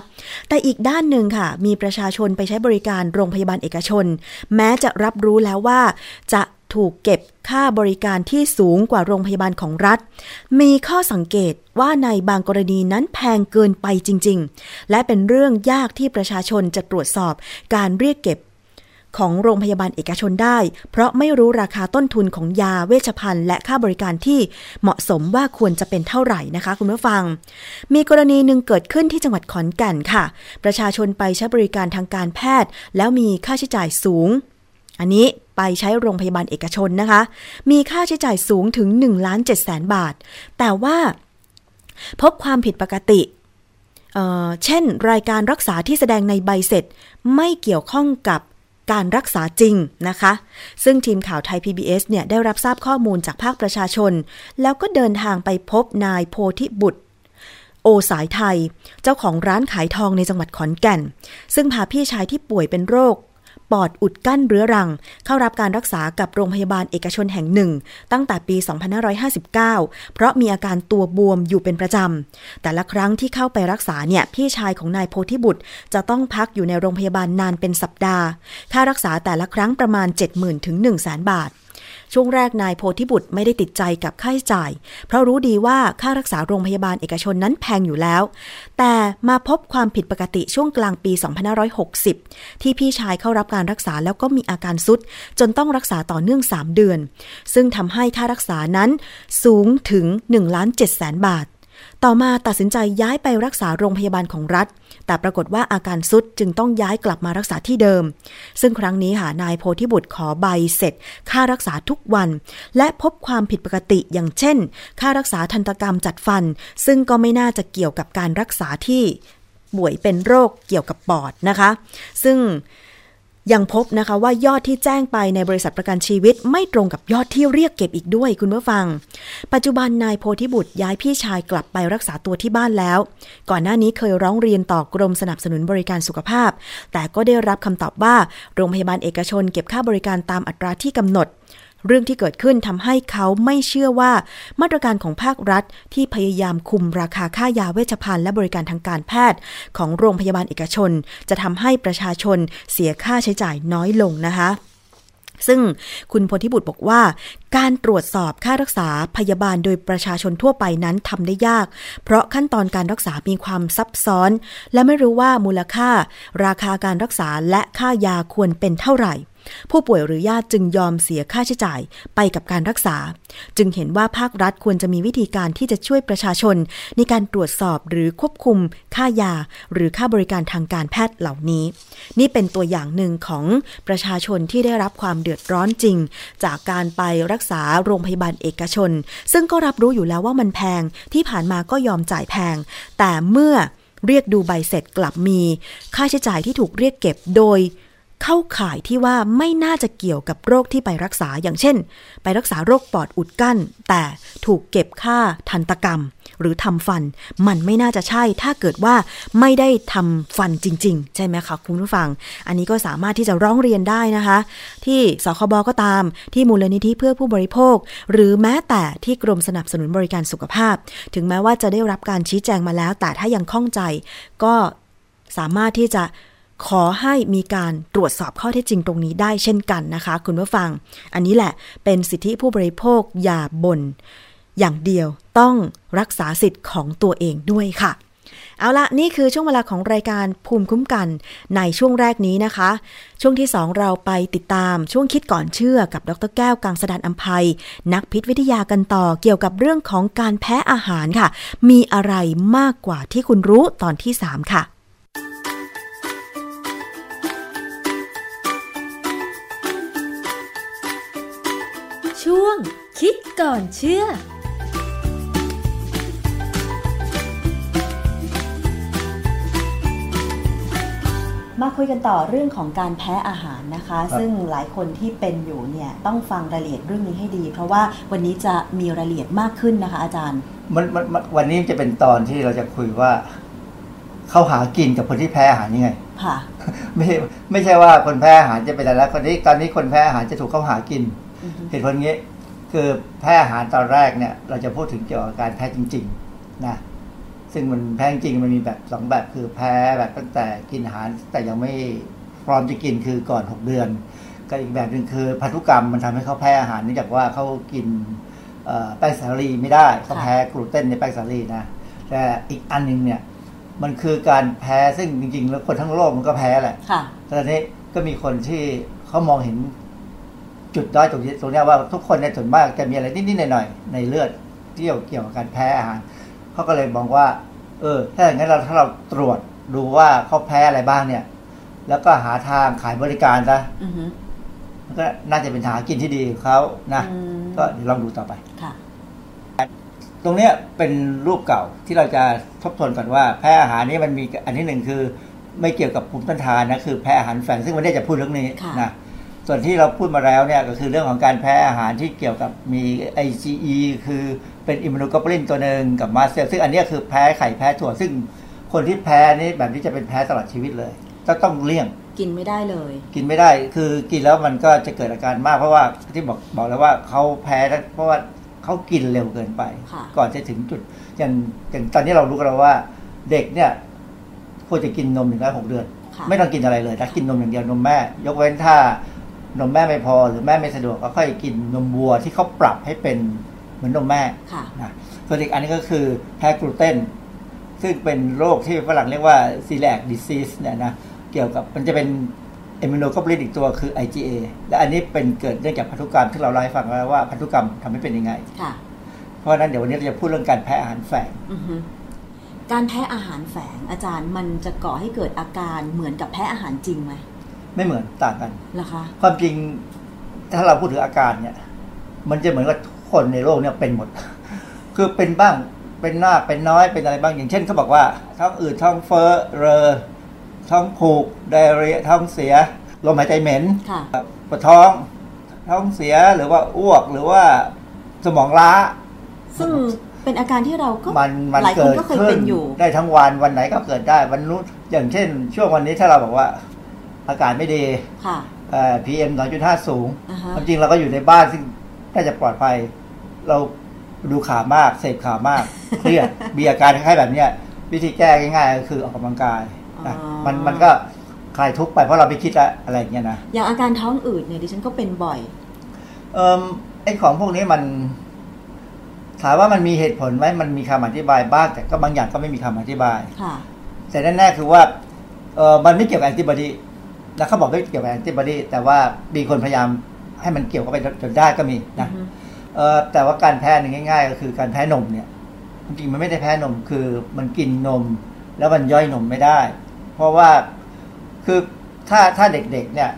แต่อีกด้านหนึ่งค่ะ มีประชาชนไปใช้บริการโรงพยาบาลเอกชน แม้จะรับรู้แล้วว่าจะ ถูกเก็บค่าบริการที่สูงกว่าโรงพยาบาลของรัฐ มีข้อสังเกตว่าในบางกรณีนั้นแพงเกินไปจริง ๆ และเป็นเรื่องยากที่ประชาชนจะตรวจสอบการเรียกเก็บของโรงพยาบาลเอกชนได้ เพราะไม่รู้ราคาต้นทุนของยาเวชภัณฑ์ และค่าบริการที่เหมาะสมว่าควรจะเป็นเท่าไหร่นะคะคุณผู้ฟัง มีกรณีหนึ่งเกิดขึ้นที่จังหวัดขอนแก่นค่ะ ประชาชนไปใช้บริการทางการแพทย์ แล้วมีค่าใช้จ่ายสูง อันนี้ ไปใช้โรงพยาบาลเอกชนนะคะ มีค่าใช้จ่ายสูงถึง1ล้าน7แสนบาท แต่ว่าพบความผิดปกติเเช่น รายการรักษาที่แสดงในใบเสร็จไม่เกี่ยวข้องกับการรักษาจริงนะคะ ซึ่งทีมข่าวไทย PBS เนี่ยได้รับทราบข้อมูลจากภาคประชาชน แล้วก็เดินทางไปพบนายโพธิบุตร โอสายไทย เจ้าของร้านขายทองในจังหวัดขอนแก่น ซึ่งพาพี่ชายที่ป่วยเป็นโรค ปอดอุดกั้นเรื้อรัง เข้ารับการรักษากับโรงพยาบาลเอกชนแห่งหนึ่ง ตั้งแต่ปี 2559 เพราะมีอาการตัวบวมอยู่เป็นประจำ แต่ละครั้งที่เข้าไปรักษาเนี่ยพี่ชายของนายโพธิบุตร จะต้องพักอยู่ในโรงพยาบาลนานเป็นสัปดาห์ ค่ารักษาแต่ละครั้งประมาณ 70,000ถึง1 0 0 0 0 0บาท ช่วงแรกนายโพธิบุตรไม่ได้ติดใจกับค่าใช้จ่าย เพราะรู้ดีว่าค่ารักษาโรงพยาบาลเอกชนนั้นแพงอยู่แล้ว แต่มาพบความผิดปกติช่วงกลางปี 2560 ที่พี่ชายเข้ารับการรักษาแล้วก็มีอาการซุด จนต้องรักษาต่อเนื่อง 3 เดือน ซึ่งทำให้ค่ารักษานั้นสูงถึง1ล้าน7แสนบาท ต่อมาตัดสินใจย้ายไปรักษาโรงพยาบาลของรัฐ แต่ปรากฏว่าอาการซุดจึงต้องย้ายกลับมารักษาที่เดิม ซึ่งครั้งนี้ค่ะนายโพธิบุตรขอใบเสร็จ ค่ารักษาทุกวัน และพบความผิดปกติอย่างเช่น ค่ารักษาทันตกรรมจัดฟัน ซึ่งก็ไม่น่าจะเกี่ยวกับการรักษาที่ป่วยเป็นโรคเกี่ยวกับปอดนะคะ ซึ่ง ยังพบนะคะว่ายอดที่แจ้งไปในบริษัทประกันชีวิต ไม่ตรงกับยอดที่เรียกเก็บอีกด้วยคุณผู้ฟัง ปัจจุบันนายโพธิบุตรย้ายพี่ชายกลับไปรักษาตัวที่บ้านแล้ว ก่อนหน้านี้เคยร้องเรียนต่อกรมสนับสนุนบริการสุขภาพ แต่ก็ได้รับคำตอบว่า โรงพยาบาลเอกชนเก็บค่าบริการตามอัตราที่กำหนด เรื่องที่เกิดขึ้นทำให้เขาไม่เชื่อว่ามาตรการของภาครัฐที่พยายามคุมราคาค่ายาเวชภัณฑ์และบริการทางการแพทย์ ของโรงพยาบาลเอกชน จะทำให้ประชาชนเสียค่าใช้จ่ายน้อยลงนะคะซึ่งคุณพลทิบุตรบอกว่า การตรวจสอบค่ารักษาพยาบาลโดยประชาชนทั่วไปนั้นทำได้ยาก เพราะขั้นตอนการรักษามีความซับซ้อน และไม่รู้ว่ามูลค่า ราคาการรักษาและค่ายาควรเป็นเท่าไหร่ ผู้ป่วยหรือญาติจึงยอมเสียค่าใช้จ่ายไปกับการรักษา จึงเห็นว่าภาครัฐควรจะมีวิธีการที่จะช่วยประชาชน ในการตรวจสอบหรือควบคุมค่ายา หรือค่าบริการทางการแพทย์เหล่านี้ นี่เป็นตัวอย่างหนึ่งของประชาชนที่ได้รับความเดือดร้อนจริง จากการไปรักษาโรงพยาบาลเอกชน ซึ่งก็รับรู้อยู่แล้วว่ามันแพงที่ผ่านมาก็ยอมจ่ายแพง แต่เมื่อเรียกดูใบเสร็จกลับมี ค่าใช้จ่ายที่ถูกเรียกเก็บโดย เข้าข่ายที่ว่าไม่น่าจะเกี่ยวกับโรคที่ไปรักษาอย่างเช่น ไปรักษาโรคปอดอุดกั้น แต่ถูกเก็บค่าทันตกรรม หรือทำฟัน มันไม่น่าจะใช่ ถ้าเกิดว่าไม่ได้ทำฟันจริง ๆ ใช่ไหมคะคุณผู้ฟัง อันนี้ก็สามารถที่จะร้องเรียนได้นะคะ ที่สคบก็ตาม ที่มูลนิธิเพื่อผู้บริโภค หรือแม้แต่ที่กรมสนับสนุนบริการสุขภาพ ถึงแม้ว่าจะได้รับการชี้แจงมาแล้ว แต่ถ้ายังข้องใจก็สามารถที่จะ ขอให้มีการตรวจสอบข้อเท็จจริงตรงนี้ได้เช่นกันนะคะ คุณผู้ฟัง อันนี้แหละเป็นสิทธิผู้บริโภคอย่าบน่นอย่างเดียวต้องรักษาสิทธิ์ของตัวเองด้วยค่ะ เอาละนี่คือช่วงเวลาของรายการภูมิคุ้มกันในช่วงแรกนี้นะคะ ช่วงที่ 2 เราไปติดตามช่วงคิดก่อนเชื่อกับดรแก้วกังสดานอัมภัย นักพิษวิทยากันต่อเกี่ยวกับเรื่องของการแพ้อาหารค่ะ มีอะไรมากกว่าที่คุณรู้ตอนที่ 3 ค่ะ ช่วง คิดก่อนเชื่อมาคุยกันต่อเรื่องของการแพ้อาหารนะคะครับซึ่งหลายคนที่เป็นอยู่เนี่ยต้องฟังรายละเอียดเรื่องนี้ให้ดี เพราะว่าวันนี้จะมีรายละเอียดมากขึ้นนะคะ อาจารย์มันมันมันวันนี้จะเป็นตอนที่เราจะคุยว่าเขาหากินกับคนที่แพ้อาหารยังไง ค่ะ ไม่ไม่ใช่ว่าคนแพ้อาหารจะเป็นอะไรแล้วคนนี้ตอนนี้คนแพ้อาหารจะถูกเขาหากินอือฮึ เหตุผลงี้คือแพ้อาหารตอนแรกเนี่ยเราจะพูดถึงเกี่ยวกับการแพ้จริงๆนะซึ่งมันแพ้จริงมันมีแบบสองแบบคือแพ้แบบตั้งแต่กินอาหาร แต่ยังไม่พร้อมจะกินคือก่อนหกเดือนก็อีกแบบหนึ่งคือพันธุกรรมมันทำให้เขาแพ้อาหารเนื่องจากว่าเขากินเอ่อแป้งสาลีไม่ได้เขาแพ้กลูเตนในแป้งสาลีนะแต่อีกอันหนึงเนี่ยมันคือการแพ้ซึ่งจริงๆ แล้วคนทั้งโลกมันก็แพ้แหละค่ะตอนนี้ก็มีคนที่เขามองเห็น จุดด้อยตรงนี้ตรงเนี้ยว่าทุกคนในยส่วนมากจะมีอะไรนิดๆหน่อยๆในเลือดที่เกี่ยวกับการแพ้อาหารเขาก็เลยมองว่า เออ ถ้าอย่างนั้นเราถ้าเราตรวจดูว่าเขาแพ้อะไรบ้างเนี่ย แล้วก็หาทางขายบริการซะอือฮึมันก็น่าจะเป็นทางหากินที่ดีของเขานะอืมก็เดี๋ยวลองดูต่อไปค่ะตรงเนี้ยเป็นรูปเก่าที่เราจะทบทวนก่อนว่า แพ้อาหารนี่มันมีอันที่หนึ่งคือ ไม่เกี่ยวกับภูมิต้านทานนะคือแพ้อาหารแฝงซึ่งวันนี้จะพูดเรื่องนี้ค่ะนะ ส่วนที่เราพูดมาแล้วเนี่ยก็คือเรื่องของการแพ้อาหารที่เกี่ยวกับมี IgE คือเป็นอิมมูโนกลบูลินตัวหนึ่งกับมาสเซลซึ่งอันเนี้ยคือแพ้ไข่แพ้ถั่ว ซึ่งคนที่แพ้นี่แบบนี้จะเป็นแพ้ตลอดชีวิตเลยต้องต้องเลี่ยงกินไม่ได้เลย กินไม่ได้คือกินแล้วมันก็จะเกิดอาการมากเพราะว่าที่บอกบอกแล้วว่าเขาแพ้นะเพราะว่าเขากินเร็วเกินไปค่ะก่อนจะถึงจุดอย่างอย่างตอนนี้เรารู้กันแล้วว่าเด็กเนี่ยควรจะกินนมหนึ่งร้อยหกเดือนค่ะไม่ต้องกินอะไรเลยนะกินนมอย่างเดียวนมแม่ ยกเว้นถ้า นมแม่ไม่พอหรือแม่ไม่สะดวกก็ค่อยกินนมวัวที่เขาปรับให้เป็นเหมือนนมแม่ค่ะนะส่วนอีกอันนี้ก็คือแพ้กลูเตนซึ่งเป็นโรคที่ฝรั่งเรียกว่า celiac disease เนี่ยนะเกี่ยวกับมันจะเป็นเอมิโนกลบูลินอีกตัวคือ IgA และอันนี้เป็นเกิดเนื่องจากพันธุกรรมที่เราเล่าให้ฟังแล้วว่าพันธุกรรมทำให้เป็นยังไงค่ะเพราะฉะนั้นเดี๋ยววันนี้เราจะพูดเรื่องการแพ้อาหารแฝงอือฮึการแพ้อาหารแฝงอาจารย์มันจะก่อให้เกิดอาการเหมือนกับแพ้อาหารจริงไหม ไม่เหมือนต่างกันเหรอคะความจริงถ้าเราพูดถึงอาการเนี่ย มันจะเหมือนกับทุกคนในโลกเนี่ยเป็นหมด คือเป็นบ้างเป็นมากเป็นน้อยเป็นอะไรบ้างอย่างเช่นเขาบอกว่าท้องอืดท้องเฟ้อเรอท้องผูกไดอาเรียท้องเสียลมหายใจเหม็นค่ะปวดท้อง ท้องเสียหรือว่าอ้วกหรือว่าสมองล้า ซึ่งเป็นอาการที่เราก็มันมันหลายคเกินดก็เคยขึ้เป็นนอยู่ได้ทั้งวันวันไหนก็เกิดได้วันนู้นอย่างเช่น ช่วงวันนี้ถ้าเราบอกว่า อากาศไม่ดีค่ะเอ่อ PM 2.5สูงอ่าฮะความจริงเราก็อยู่ในบ้านซึ่งน่าจะปลอดภัย เราดูข่าวมากเสพข่าวมากเครียดมีอาการคล้ายๆแบบเนี้ยวิธีแก้ง่ายๆก็คือออกกำลังกายนะมันมันก็คลายทุกข์ไปเพราะเราไปคิดอะอะไรอย่างเงี้ยนะอย่างอาการท้องอืดเนี่ยดิฉันก็เป็นบ่อยเอ่อไอ้ของพวกนี้มันถามว่ามันมีเหตุผลไหมมันมีคำอธิบายบ้างแต่ก็บางอย่างก็ไม่มีคำอธิบาย ค่ะ แต่แน่ๆคือว่าเออมันไม่เกี่ยวกับแอนติบอดี แล้วเขาบอกไม่เกี่ยวกับแอนติบอดีแต่ว่ามีคนพยายามให้มันเกี่ยวกับไปจนได้ก็มีนะอือฮึเออแต่ว่าการแพ้เนี่ยง่าย ๆ ก็คือการแพ้นมเนี่ยจริงๆมันไม่ได้แพ้นมคือมันกินนม แล้วมันย่อยนมไม่ได้ เพราะว่าคือถ้าถ้าเด็กๆ เนี่ย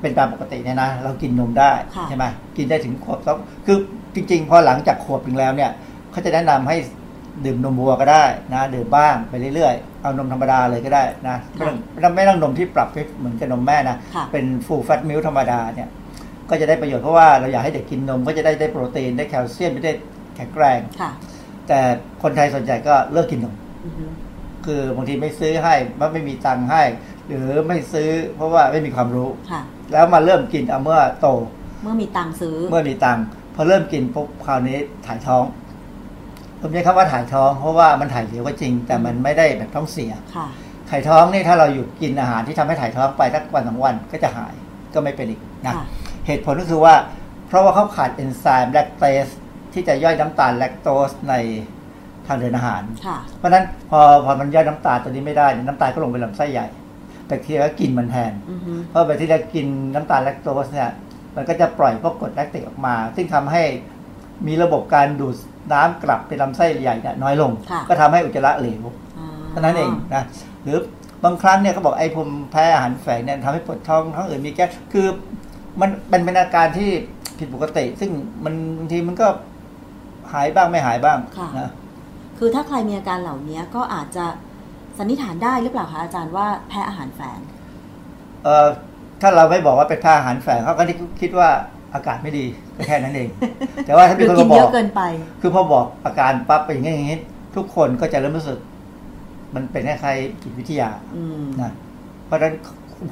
เป็นตามปกติเนี่ยนะเรากินนมได้ค่ะใช่ไหมกินได้ถึงขวบสองคือจริง ๆ พอหลังจากขวบถึงแล้วเนี่ยเขาจะแนะนำให้ ดื่มนมวัวก็ได้นะดื่มบ้างไปเรื่อยๆ เอานมธรรมดาเลยก็ได้นะไม่ต้องไม่ต้องไม่ต้องนมที่ปรับให้เหมือนกับนมแม่นะค่ะเป็นฟูลแฟตมิลธรรมดาเนี่ยก็จะได้ประโยชน์เพราะว่าเราอยากให้เด็กกินนมก็จะได้ได้โปรตีนได้แคลเซียมได้แข็งแรงค่ะแต่คนไทยส่วนใหญ่ก็เลิกกินนมอือฮึคือบางทีไม่ซื้อให้ว่าไม่มีตังค์ให้ หรือไม่ซื้อเพราะว่าไม่มีความรู้ค่ะแล้วมาเริ่มกินเอาเมื่อโต เมื่อมีตังค์ซื้อ เมื่อมีตังค์พอเริ่มกินปุ๊บคราวนี้ถ่ายท้อง ผมใช้คำว่าถ่ายท้องเพราะว่ามันถ่ายเสียก็จริง แต่มันไม่ได้แบบท้องเสียค่ะถ่ายท้องนี่ถ้าเราหยุดกินอาหารที่ทำให้ถ่ายท้องไปสักวันสองวันก็จะหายก็ไม่เป็นอีกนะค่ะเหตุผลก็คือว่า เพราะว่าเขาขาดเอนไซม์แลคเตสที่จะย่อยน้ำตาลแลคโตสในทางเดินอาหารค่ะเพราะฉะนั้นพอพอมันย่อยน้ำตาลตัวนี้ไม่ได้เนี่ยน้ำตาลก็ลงไปลำไส้ใหญ่แบคทีเรียก็กินมันแทนอือฮึเพราะแบคทีเรียกินน้ำตาลแลคโตสเนี่ยมันก็จะปล่อยพวกกรดแลคติกออกมา ซึ่งทำให้มีระบบการดูด น้ำกลับไปลำไส้ใหญ่เนี่ยน้อยลงค่ะก็ทำให้อุจจาระเหลวอ๋อเท่านั้นเองนะหรือบางครั้งเนี่ยเขาบอกไอ้ผมแพ้อาหารแฝงเนี่ยทำให้ปวดท้องท้องอื่นมีแก๊สคือมันเป็นเป็นอาการที่ผิดปกติ ซึ่งมันบางทีมันก็หายบ้างไม่หายบ้างค่ะนะคือถ้าใครมีอาการเหล่านี้ก็อาจจะสันนิษฐานได้หรือเปล่าคะอาจารย์ว่าแพ้อาหารแฝงเอ่อถ้าเราไม่บอกว่าเป็นแพ้อาหารแฝงเขาก็คิดว่า อากาศไม่ดีก็แค่นั้นเอง แต่ว่าถ้าหมีรือคนกินมาบเยอกอะเกินไปคือพอบอกอาการปั๊บเป็นอย่างนี้อย่างนี้ทุกคนก็จะเริ่มรู้สึก มันเป็นคล้ายๆจิตวิทยาอืมนะเพราะฉะนั้น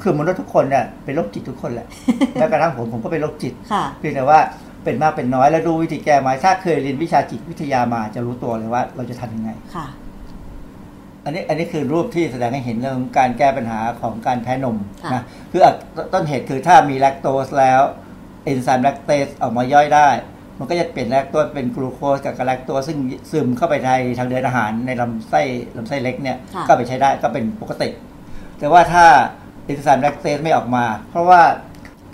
คือมนุษย์ทุกคนเนี่ยเป็นโรคจิตทุกคนแหละแล้วกระทั่งผมผมก็เป็นโรคจิตค่ะเพียงแต่ว่าเป็นมากเป็นน้อยแล้วดูวิธีแก้ไหมถ้าเคยเรียนวิชาจิตวิทยามาจะรู้ตัวเลยว่า เราจะทำยังไงค่ะอันนี้อันนี้คือรูปที่แสดงให้เห็นเรื่องการแก้ปัญหาของการแพ้นมค่ะนะคืออะต้นเหตุคือถ้ามีแลคโตสแล้ว เอนไซม์แลคเตสออกมาย่อยได้ มันก็จะเปลี่ยนแลคโตสเป็นกลูโคสกับกาแลคโตสซึ่งซึมเข้าไปในทางเดินอาหารในลำไส้ลำไส้เล็กเนี่ยค่ะก็ไปใช้ได้ก็เป็นปกติ แต่ว่าถ้าเอนไซม์แลคเตสไม่ออกมา เพราะว่า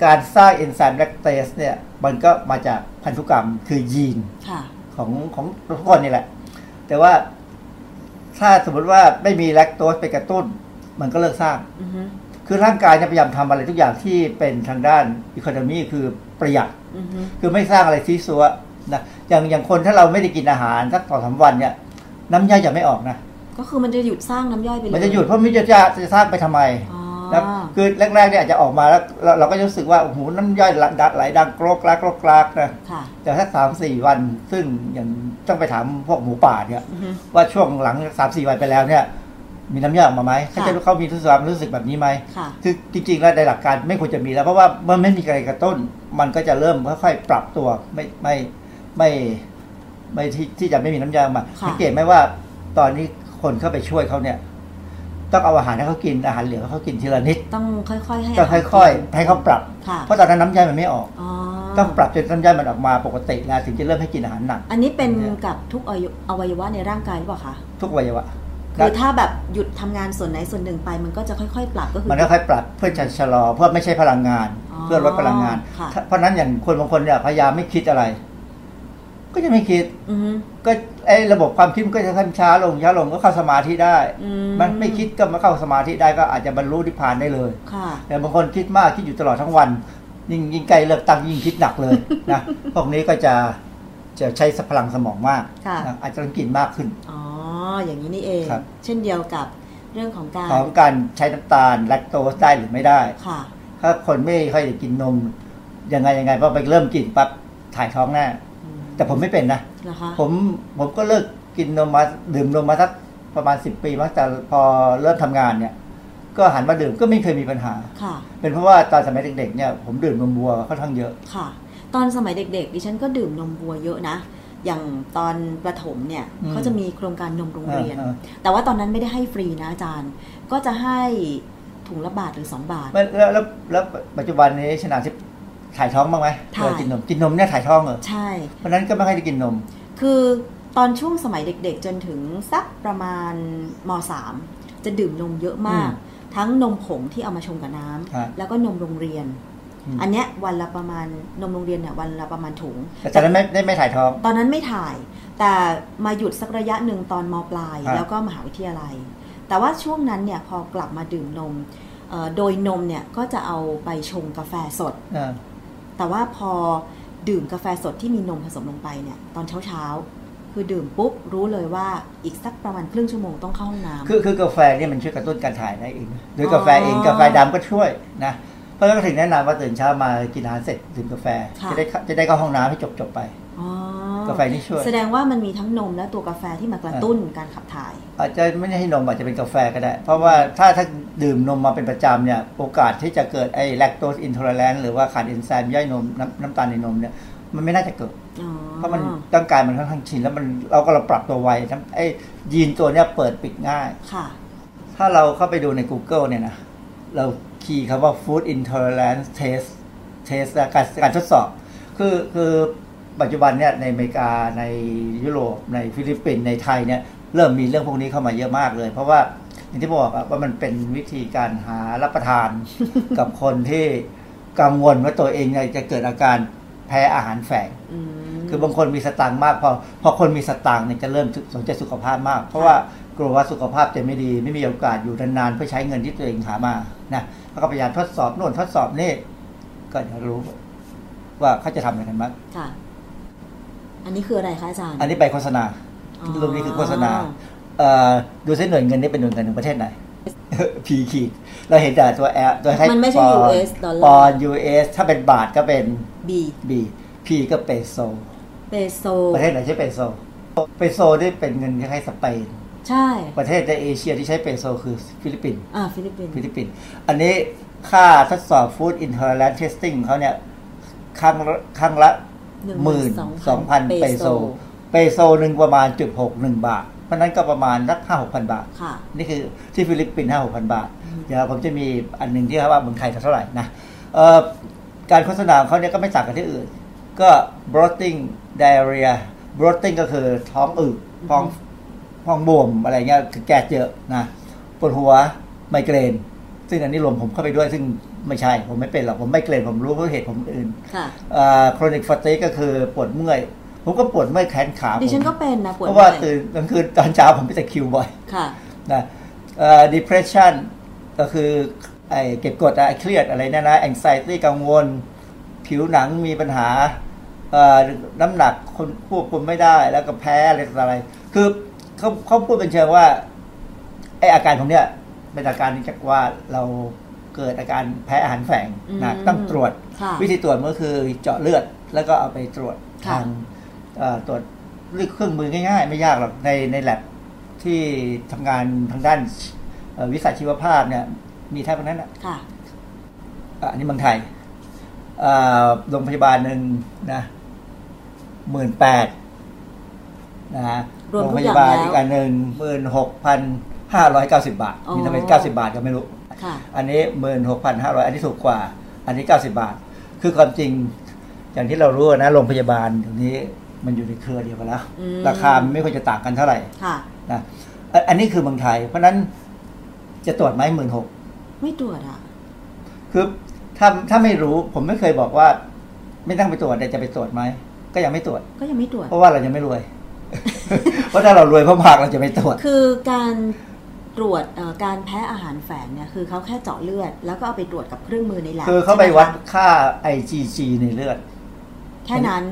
การสร้างเอนไซม์แลคเตสเนี่ยมันก็มาจากพันธุกรรมคือยีนค่ะของของทุกคนนี่แหละ แต่ว่าถ้าสมมติว่าไม่มีแลคโตสไปกระตุ้น มันก็เลิกสร้างอือฮึ คือร่างกายเนี่ยพยายามทำอะไรทุกอย่างที่เป็นทางด้าน economy คือประหยัดอือฮึคือไม่สร้างอะไรซี้ซั้วนะอย่างอย่างคนถ้าเราไม่ได้กินอาหารสักสองสามวันเนี่ยน้ำย่อยจะไม่ออกนะก็คือมันจะหยุดสร้างน้ำย่อยไปเลยมันจะหยุดเพราะไมันจะจะจะสร้างไปทำไมอ๋อนะคือแรกๆเนี่ยอาจจะออกมาแล้วเราเราก็จะรู้สึกว่าโอ้โหน้ำย่อยไหลดัดไหลดังโกรกลากโกรกลากนะค่ะแต่ถ้าสามสี่วันซึ่งอย่างต้องไปถามพวกหมูป่าเนี่ยอือฮึว่าช่วงหลังสามสี่วันไปแล้วเนี่ย มีน้ำยาออกมาไหมค่ะเขาจะเขามีทุกความรู้สึกแบบนี้ไหมค่ะคือจริงๆแล้วในหลักการไม่ควรจะมีแล้วเพราะว่ามันไม่มีอะไรกระตุ้น มันก็จะเริ่มค่อยๆปรับตัวไม่ไม่ไม่ไม่ที่ที่จะไม่มีน้ำยาออกมาค่ะสังเกตไหมว่า ตอนนี้คนเข้าไปช่วยเขาเนี่ย ต้องเอาอาหารให้เขากินอาหารเหลือให้เขากินทีละนิด ต้องค่อยๆให้ต้องาหารค่อยกินๆให้เขาปรับค่ะเพราะตอนนั้นน้ำย่อยมันไม่ออกอ๋อต้องปรับจนน้ำย่อยมันออกมาปกติแล้วถึงจะเริ่มให้กินอาหารหนัก อันนี้เป็นกับทุกอวัยอวัยวะในร่างกายหรือเปล่าคะทุกวัยวะ คือถ้าแบบหยุดทำงานส่วนไหนส่วนหนึ่งไป มันก็จะค่อยๆ ปรับก็คือมันก็ค่อยปรับเพื่อจะชะลอเพื่อไม่ใช่พลังงานอ๋อเพื่อลดพลังงานค่ะถ้าเพราะฉะนั้นอย่างคนบางคนเนี่ยพยายามไม่คิดอะไร ก็จะไม่คิดอือฮึก็ไอ้ระบบความคิดมันก็จะขั้นช้าลงช้าลงก็เข้าสมาธิได้อืมมันไม่คิดก็มาเข้าสมาธิได้ก็อาจจะบรรลุนิพพานได้เลยค่ะแต่บางคนคิดมากคิดอยู่ตลอดทั้งวัน ยิ่งยิ่งใกล้เลิกตั้งยิ่งคิดหนักเลยนะพวกนี้ก็จะจะใช้พลังสมองมากค่ะนะอาจจะต้องกินมากขึ้นอ๋อ อย่างนี้นี่เอง ครับ เช่นเดียวกับเรื่องของการของการใช้น้ำตาลแลคโตสได้หรือไม่ได้ ค่ะ ถ้าคนไม่ค่อยได้กินนม ยังไงยังไงพอไปเริ่มกินปั๊บถ่ายท้องแน่อืมแต่ผมไม่เป็นนะเหรอคะผมผมก็เลิกกินนมมาดื่มนมมาสักประมาณสิบปีมั้งแต่พอเริ่มทำงานเนี่ย ก็หันมาดื่มก็ไม่เคยมีปัญหา ค่ะ เป็นเพราะว่าตอนสมัยเด็กๆเนี่ยผมดื่มนมวัวค่อนข้างเยอะ ค่ะ ตอนสมัยเด็กๆ ดิฉันก็ดื่มนมวัวเยอะนะ อย่างตอนประถมเนี่ยอืมเขาจะมีโครงการนมโรงเรียนเออเออแต่ว่าตอนนั้นไม่ได้ให้ฟรีนะอาจารย์ ก็จะให้ถุงละบาทหรือสองบาทไม่แล้วแล้วแล้วปัจจุบันนี้ชนะทิพย์ถ่ายท้องบ้างไหมถ่ายเวลากินนมกินนมเนี่ยถ่ายท้องเหรอใช่ เพราะฉะนั้นก็ไม่ค่อยได้กินนม คือตอนช่วงสมัยเด็กๆ จนถึงสักประมาณมสามจะดื่มนมเยอะมากอืมพทั้งนมผงที่เอามาชงกับน้ำฮะแล้วก็นมโรงเรียน อืมอันเนี้ยวันละประมาณนมโรงเรียนเนี่ยวันละประมาณถุงแต่ตอนนั้นไม่ไม่ไม่ถ่ายท้อง ตอนนั้นไม่ถ่าย แต่มาหยุดสักระยะหนึ่งตอนมปลายฮะแล้วก็มหาวิทยาลัย แต่ว่าช่วงนั้นเนี่ยพอกลับมาดื่มนมเอ่อโดยนมเนี่ยก็จะเอาไปชงกาแฟสดเออแต่ว่าพอดื่มกาแฟสดที่มีนมผสมลงไปเนี่ยตอนเช้าเช้าๆคือดื่มปุ๊บรู้เลยว่าอีกสักประมาณครึ่งชั่วโมงต้องเข้าห้องน้ำคือคือกาแฟเนี่ยมันช่วยกระตุ้นการถ่ายได้เองนะโดยอ๋อกาแฟเองกาแฟดำก็ช่วยนะเพ ราะฉะนั้นก็ถึงแนะนำว่าตื่นเช้ามากินอาหารเสร็จดื่มกาแฟ ค่ะ จะได้เข้าจะได้เข้าห้องน้ำให้จบจบๆไป อ๋อกาแฟนี่ช่วย แสดงว่ามันมีทั้งนมและตัวกาแฟที่มากระตุ้นการขับถ่าย อาจจะไม่ได้ให้นมอาจจะเป็นกาแฟก็ได้ เพราะว่าถ้าถ้าดื่มนมมาเป็นประจำเนี่ยโอกาสที่จะเกิดไอ้แลคโตสอินท l ล r รนหรือว่าขาดเอนไซม์ย่อยนมน้ำน้ำตาลในนมเนี่ยมันไม่น่าจะเกิด อ๋อเพราะมันร่างกายมันค่อนข้างชินแล้วมันเราก็เราปรับตัวไวทั้งไอ้ยีนตัวเนี้ยเปิดปิดง่าย ค่ะ ถ้าเราเข้าไปดูใน Google เนี่ยนะเรา คีย์คำว่า food intolerance test test นะการการทดสอบ คือคือปัจจุบันเนี่ยในอเมริกาในยุโรปในฟิลิปปินส์ในไทยเนี่ยเริ่มมีเรื่องพวกนี้เข้ามาเยอะมากเลย เพราะว่าอย่างที่บอกอะว่ามันเป็นวิธีการหารับประทานกับคนที่กังวลว่าตัวเองเนี่ยจะเกิดอาการแพ้อาหารแฝงอืมคือบางคนมีสตางค์มาก พอพอคนมีสตางค์เนี่ยจะเริ่มสนใจสุขภาพมาก เพราะว่า กลัวว่าสุขภาพจะไม่ดี ไม่มีโอกาสอยู่นานๆเพื่อใช้เงินที่ตัวเองหามานะแล้วก็พยายามทดสอบโน่นทดสอบนี่ก็จะรู้ว่าเขาจะทำอะไรกันบ้างค่ะ อันนี้คืออะไรคะอาจารย์ อันนี้ใบโฆษณาอ๋อรูปนี้คือโฆษณาเอ่อดูเส้นหน่วยเงินนี่เป็นหน่วยเงินของประเทศไหนพีขีดเราเห็นแต่ตัวแอลตัวให้มันไม่ใช่ปอนด์ US ดอลปลาอนร์ด์ US ถ้าเป็นบาทก็เป็น B B P ก็เปโซ เปโซ ประเทศไหนใช้เปโซ เปโซนี่เป็นเงินคล้ายๆสเปน ใช่ ประเทศในเอเชียที่ใช้เปโซคือฟิลิปปินส์อ่าฟิลิปปินส์ฟิลิปปินส์อันนี้ค่าทดสอบ Food Intolerance Testing ของเขาเนี่ยครั้งละครั้งละหมื่นสองพันเปโซ เปโซหนึ่งประมาณจุดหกหนึ่งบาท เพราะนั้นก็ประมาณสักห้าหกพันบาทค่ะนี่คือที่ฟิลิปปินส์ห้าหกพันบาท เดี๋ยวผมจะมีอันหนึ่งที่ว่าเมืองไทยเท่าไหร่นะเอ่อการโฆษณาของเขาเนี่ยก็ไม่ต่างกับที่อื่น ก็ bloating diarrhea bloating ก็คือท้องอืดท้อง ท้องบวมอะไรเงี้ยคือแก๊สเยอะนะปวดหัวไมเกรน ซึ่งอันนี้รวมผมเข้าไปด้วยซึ่งไม่ใช่ ผมไม่เป็นหรอก ผมไม่เกรนผมรู้เพราะเหตุผมอื่นค่ะโครนิกฟาติก็คือปวดเมื่อย ผมก็ปวดเมื่อยแขนขาดิฉันผมก็เป็นนะปวดเพราะว่าเมื่อยตื่นกลางคืนตอนเช้าผมไปตะคริวบ่อยค่ะนะเอ่อ depression ก็คือไอ้เก็บกดอะเครียดอะไรเนี่ยนะ anxiety กังวล ผิวหนังมีปัญหาเอ่อน้ำหนักคนควบคุมไม่ได้แล้วก็แพ้อะไรต่ออะไร คือ เขาเขาพูดเป็นเชิงว่าไออาการของเนี้ยเป็นอาการที่จากว่าเราเกิดอาการแพ้อาหารแฝงนะอืมต้องตรวจค่ะวิธีตรวจก็คือเจาะเลือด แล้วก็เอาไปตรวจค่ะทางเอ่อตรวจด้วยเครื่องมือง่ายๆ ไม่ยากหรอกในในแลบที่ทำงานทางด้านเอ่อวิสัยชีวภาพเนี่ยมีแทบทั้งนั้นนะค่ะอะอันนี้เมืองไทยเอ่อโรงพยาบาลหนึ่งนะหมื่นแปดนะฮะ รวมโรงทุพกอย่างยาบาลแล้วอีกอันหนึ่งหมื่นหกพันห้าร้อยเก้าสิบาทอ๋อ มีทำไมเก้าสิบาทก็ไม่รู้ ค่ะ อันนี้หมื่นหกพันห้าร้อยอันนี้ถูกกว่า อันนี้เก้าสิบาท คือความจริง อย่างที่เรารู้นะโรงพยาบาลเดี๋ยวนี้มันอยู่ในเครือเดียวกันแล้ว อืม ราคามันไม่ควรจะต่างกันเท่าไหร่ค่ะ นะอันอันนี้คือเมืองไทย เพราะฉะนั้นจะตรวจไหมหมื่นหกไม่ตรวจอะ คือถ้าถ้าไม่รู้ผมไม่เคยบอกว่า ไม่ต้องไปตรวจแต่จะไปตรวจไหมก็ยังไม่ตรวจ ก็ยังไม่ตรวจ เพราะว่าเรายังไม่รวย เพราะถ้าเรารวยมากๆเราจะไม่ตรวจ คือการตรวจเอ่อการแพ้อาหารแฝงเนี่ยคือเขาแค่เจาะเลือด แล้วก็เอาไปตรวจกับเครื่องมือในแลบคือเขาไปใช่หมวัดคะค่า IgG ในเลือด แค่นั้น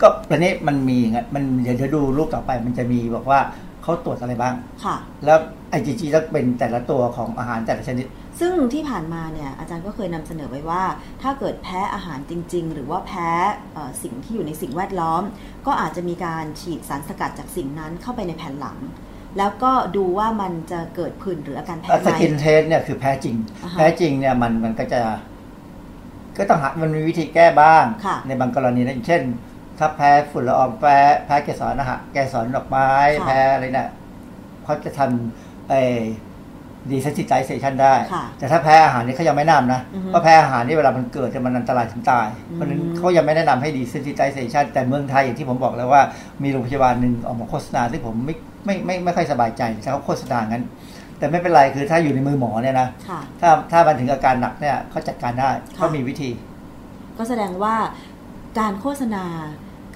ก็ตอนนี้มันมีอย่างเงี้ยมันเดี๋ยวจะดูรูปต่อไปมันจะมีบอกว่าเขาตรวจอะไรบ้าง ค่ะ แล้ว IgG ต้องเป็นแต่ละตัวของอาหารแต่ละชนิด ซึ่งที่ผ่านมาเนี่ยอาจารย์ก็เคยนำเสนอไว้ว่า ถ้าเกิดแพ้อาหารจริง ๆ หรือว่าแพ้เอ่อสิ่งที่อยู่ในสิ่งแวดล้อม ก็อาจจะมีการฉีดสารสกัดจากสิ่งนั้นเข้าไปในแผ่นหลัง แล้วก็ดูว่ามันจะเกิดผื่นหรืออาการแพ้สไหมกินเทสเนี่ยคือแพ้จริงอ่าฮะแพ้จริงเนี่ยมันมันก็จะ ก็ต้องหามันมีวิธีแก้บ้างค่ะในบางกรณีนะอย่างเช่น ถ้าแพ้ฝุ่นละอองแพ้แพ้เกสรนะฮะเกสรดอกไม้ค่ะแพ้อะไรเนี่ยเขาจะทำไอ้ ดีเซนซิไ z เซชันได้ค่ะแต่ถ้าแพ้อาหารนี่เขายังไม่แนะนำนะอือฮึเพราะแพ้อาหารนี่เวลามันเกิดเนี่ยมันอันตรายถึงตายอืมเพราะฉะนั้นเขายังไม่แนะนำให้ดีเซนซิไ z เซชันแต่เมืองไทยอย่างที่ผมบอกแล้วว่ามีโรงพยาบาลหนึ่งออกมาโฆษณาซึ่งผมไม่ไม่ไม่ไม่ค่อยสบายใจแต่เขาโฆษณางั้น แต่ไม่เป็นไรคือถ้าอยู่ในมือหมอเนี่ยนะค่ะถ้าถ้ามันถึงอาการหนักเนี่ยเขาจัดการได้ค่ะเขามีวิธี ก็แสดงว่าการโฆษณา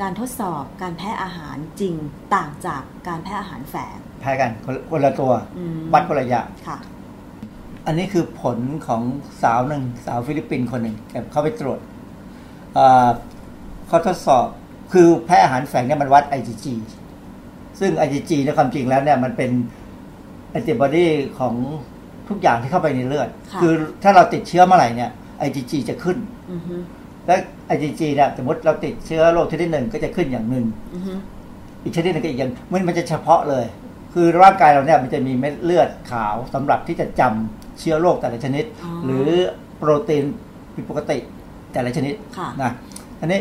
การทดสอบ การแพ้อาหารจริงต่างจากการแพ้อาหารแฝง แพ้กันคนคนละตัวอืมวัดคนละอย่างค่ะอันนี้คือผลของสาวหนึ่งสาวฟิลิปปินส์คนหนึ่งแต่เขาไปตรวจเอ่อเขาทดสอบคือแพ้อาหารแฝงเนี่ยมันวัด IgG ซึ่ง IgG ในยความจริงแล้วเนี่ยมันเป็นแอนติบอดีของทุกอย่างที่เข้าไปในเลือดค่ะอถ้าเราติดเชื้อเมื่อไหร่เนี่ย IgG จะขึ้นอือฮึและ IgG เนี่ยสมมติเราติดเชื้อโรคชนิดหนึ่งก็จะขึ้นอย่างหนึ่งอือฮึอีกชนิดหนึงก็อีกอย่างมันมันจะเฉพาะเลย คือร่างกายเราเนี่ยมันจะมีเม็ดเลือดขาวสำหรับที่จะจำเชื้อโรคแต่ละชนิดอ๋อหรือโปรตีนผิดปกติแต่ละชนิดค่ะนะอันนี้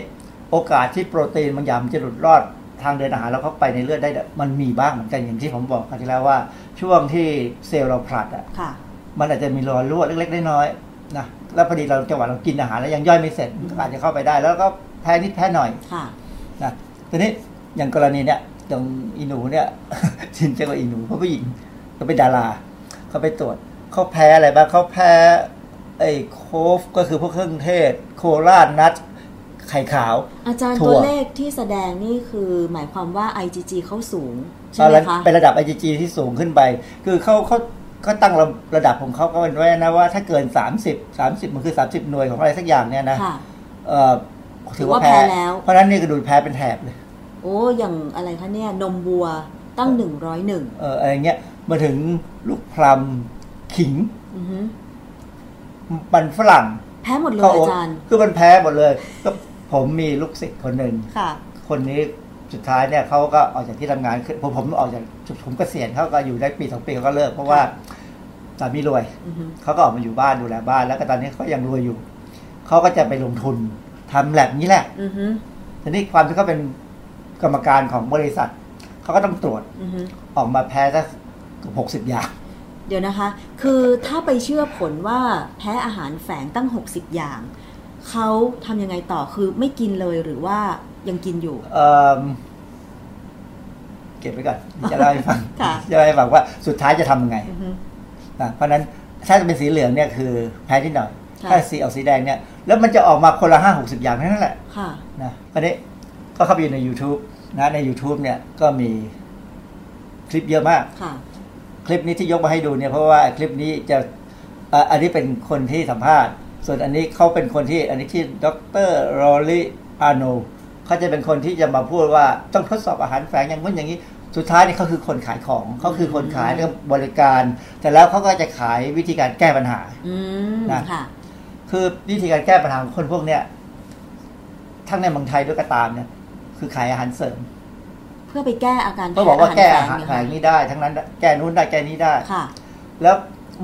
โอกาสที่โปรตีนบางอย่างมันจะหลุดรอดทางเดินอาหารแล้วเข้าไปในเลือดได้เนี่ยมันมีบ้างเหมือนกันอย่างที่ผมบอกครั้งที่แล้วว่า ช่วงที่เซลล์เราผลัดอะค่ะมันอาจจะมีรอยรั่วเล็กๆน้อยๆนะแล้วพอดีเราจังหวะเรากินอาหารแล้วยังย่อยไม่เสร็จมันก็อาจจะเข้าไปได้ แล้วก็แพ้นิดแพ้หน่อยค่ะนะทีนี้อย่างกรณีเนี้ย ตรงอีหนูเนี่ยชินเจ้าว่าอีหนูเพราะผู้หญิงเขาเป็นดาราเขาไปตรวจเขาแพ้อะไรบ้างเขาแพ้ไอ้โคฟก็คือพวกเครื่องเทศ โคราชนัทไข่ขาว อาจารย์ถั่ตัววเลขที่แสดงนี่คือหมายความว่า IgG เขาสูง ใช่ไหมแล้วคะเป็นระดับ IgG ที่สูงขึ้นไป คือเขาเขาเขาตั้งระระดับของเขาก็เป็นไว้นะว่าถ้าเกิน 30 30 มันคือ 30 หน่วยของอะไรสักอย่างเนี่ยนะค่ะเอ่อถือว่าถือว่าแพ้แพ้แล้วเพราะฉะนั้นนี่ก็ดูแพ้เป็นแถบเลย โอ้อย่างอะไรคะเนี่ยนมวัวตั้งหนึ่งร้อยหนึ่งเอออะไรเงี้ยมาถึงลูกพลัมขิงอือฮึมันฝรั่ง แพ้หมดเลยข้าวโอ๊อาตจารย์ คือมันแพ้หมดเลย ก็ผมมีลูกศิษย์คนหนึ่งค่ะคนนี้สุดท้ายเนี่ยเขาก็ออกจากที่ทำงานคือผมผมออกจากผมเกษียณเขาก็อยู่ได้ปีสองปีเขาก็เลิกเพราะว่าสามีรวยอือฮึเขาก็ออกมาอยู่บ้านดูแลบ้าน แล้วก็ตอนนี้เขายังรวยอยู่เขาก็จะไปลงทุนทำแลบนี้แหละอือฮึทีนี้ความที่เขาเป็น กรรมการของบริษัทเขาก็ต้องตรวจอือฮึออกมาแพ้สักหกสิบอย่าง เดี๋ยวนะคะ คือถ้าไปเชื่อผลว่าแพ้อาหารแฝงตั้ง 60 อย่าง เขาทำยังไงต่อคือไม่กินเลยหรือว่ายังกินอยู่ เอิ่มเก็บไว้ก่อนจะเล่าให้ฟังค่ะ จะเล่าให้ฟังว่าสุดท้ายจะทำยังไงอือฮึ นะเพราะฉะนั้นถ้าจะเป็นสีเหลืองเนี่ยคือแพ้นิดหน่อย ค่ะ ถ้าสีออกสีแดงเนี่ยแล้วมันจะออกมาคนละห้าหกสิบอย่างเท่านั้นแหละค่ะ นะตอนนี้ ก็เข้าไปอยู่ใน YouTube นะใน YouTube เนี่ยก็มีคลิปเยอะมากค่ะคลิปนี้ที่ยกมาให้ดูเนี่ยเพราะว่าคลิปนี้จะเอ่ออันนี้เป็นคนที่สัมภาษณ์ ส่วนอันนี้เขาเป็นคนที่อันนี้ที่ดรโรลิอาโนเขาจะเป็นคนที่จะมาพูดว่าต้องทดสอบอาหารแฝงอย่างนู้นอย่างนี้ สุดท้ายนี่เขาคือคนขายของเขาคือคนขายเรื่องบริการ แต่แล้วเขาก็จะขายวิธีการแก้ปัญหาอืมนะค่ะคือวิธีการแก้ปัญหาของคนพวกเนี้ยทั้งในเมืองไทยด้วยก็ตามเนี่ย คือขายอาหารเสริม เพื่อไปแก้อาการเขาบอกว่าแก้อาหารเนี่ยแฝค่ะงนี้ได้ ทั้งนั้น แก้นู้นได้แก้นี้ได้ค่ะ แล้ว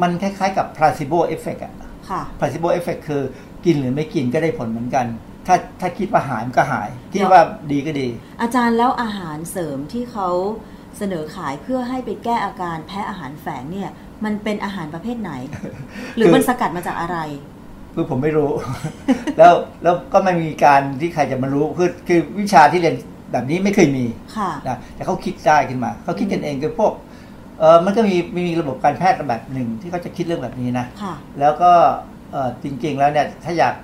มันคล้ายๆกับ placebo effect อะค่ะ placebo effect คือกินหรือไม่กินก็ได้ผลเหมือนกัน ถ้าถ้าคิดว่าหายมันก็หาย คิดว่าดีก็ดี อาจารย์แล้วอาหารเสริมที่เขาเสนอขายเพื่อให้ไปแก้อาการแพ้อาหารแฝงเนี่ย มันเป็นอาหารประเภทไหน หรือมันสกัดมาจากอะไร คือผมไม่รู้ แล้วแล้วก็ไม่มีการที่ใครจะมารู้คือคือวิชาที่เรียนแบบนี้ไม่เคยมีค่ะนะแต่เขาคิดได้ขึ้นมา เขาคิดกันเองคือพวกเออมันก็มีมีระบบการแพทย์แบบหนึ่งที่เขาจะคิดเรื่องแบบนี้นะค่ะแล้วก็เออจริงๆแล้วเนี่ยถ้าอยาก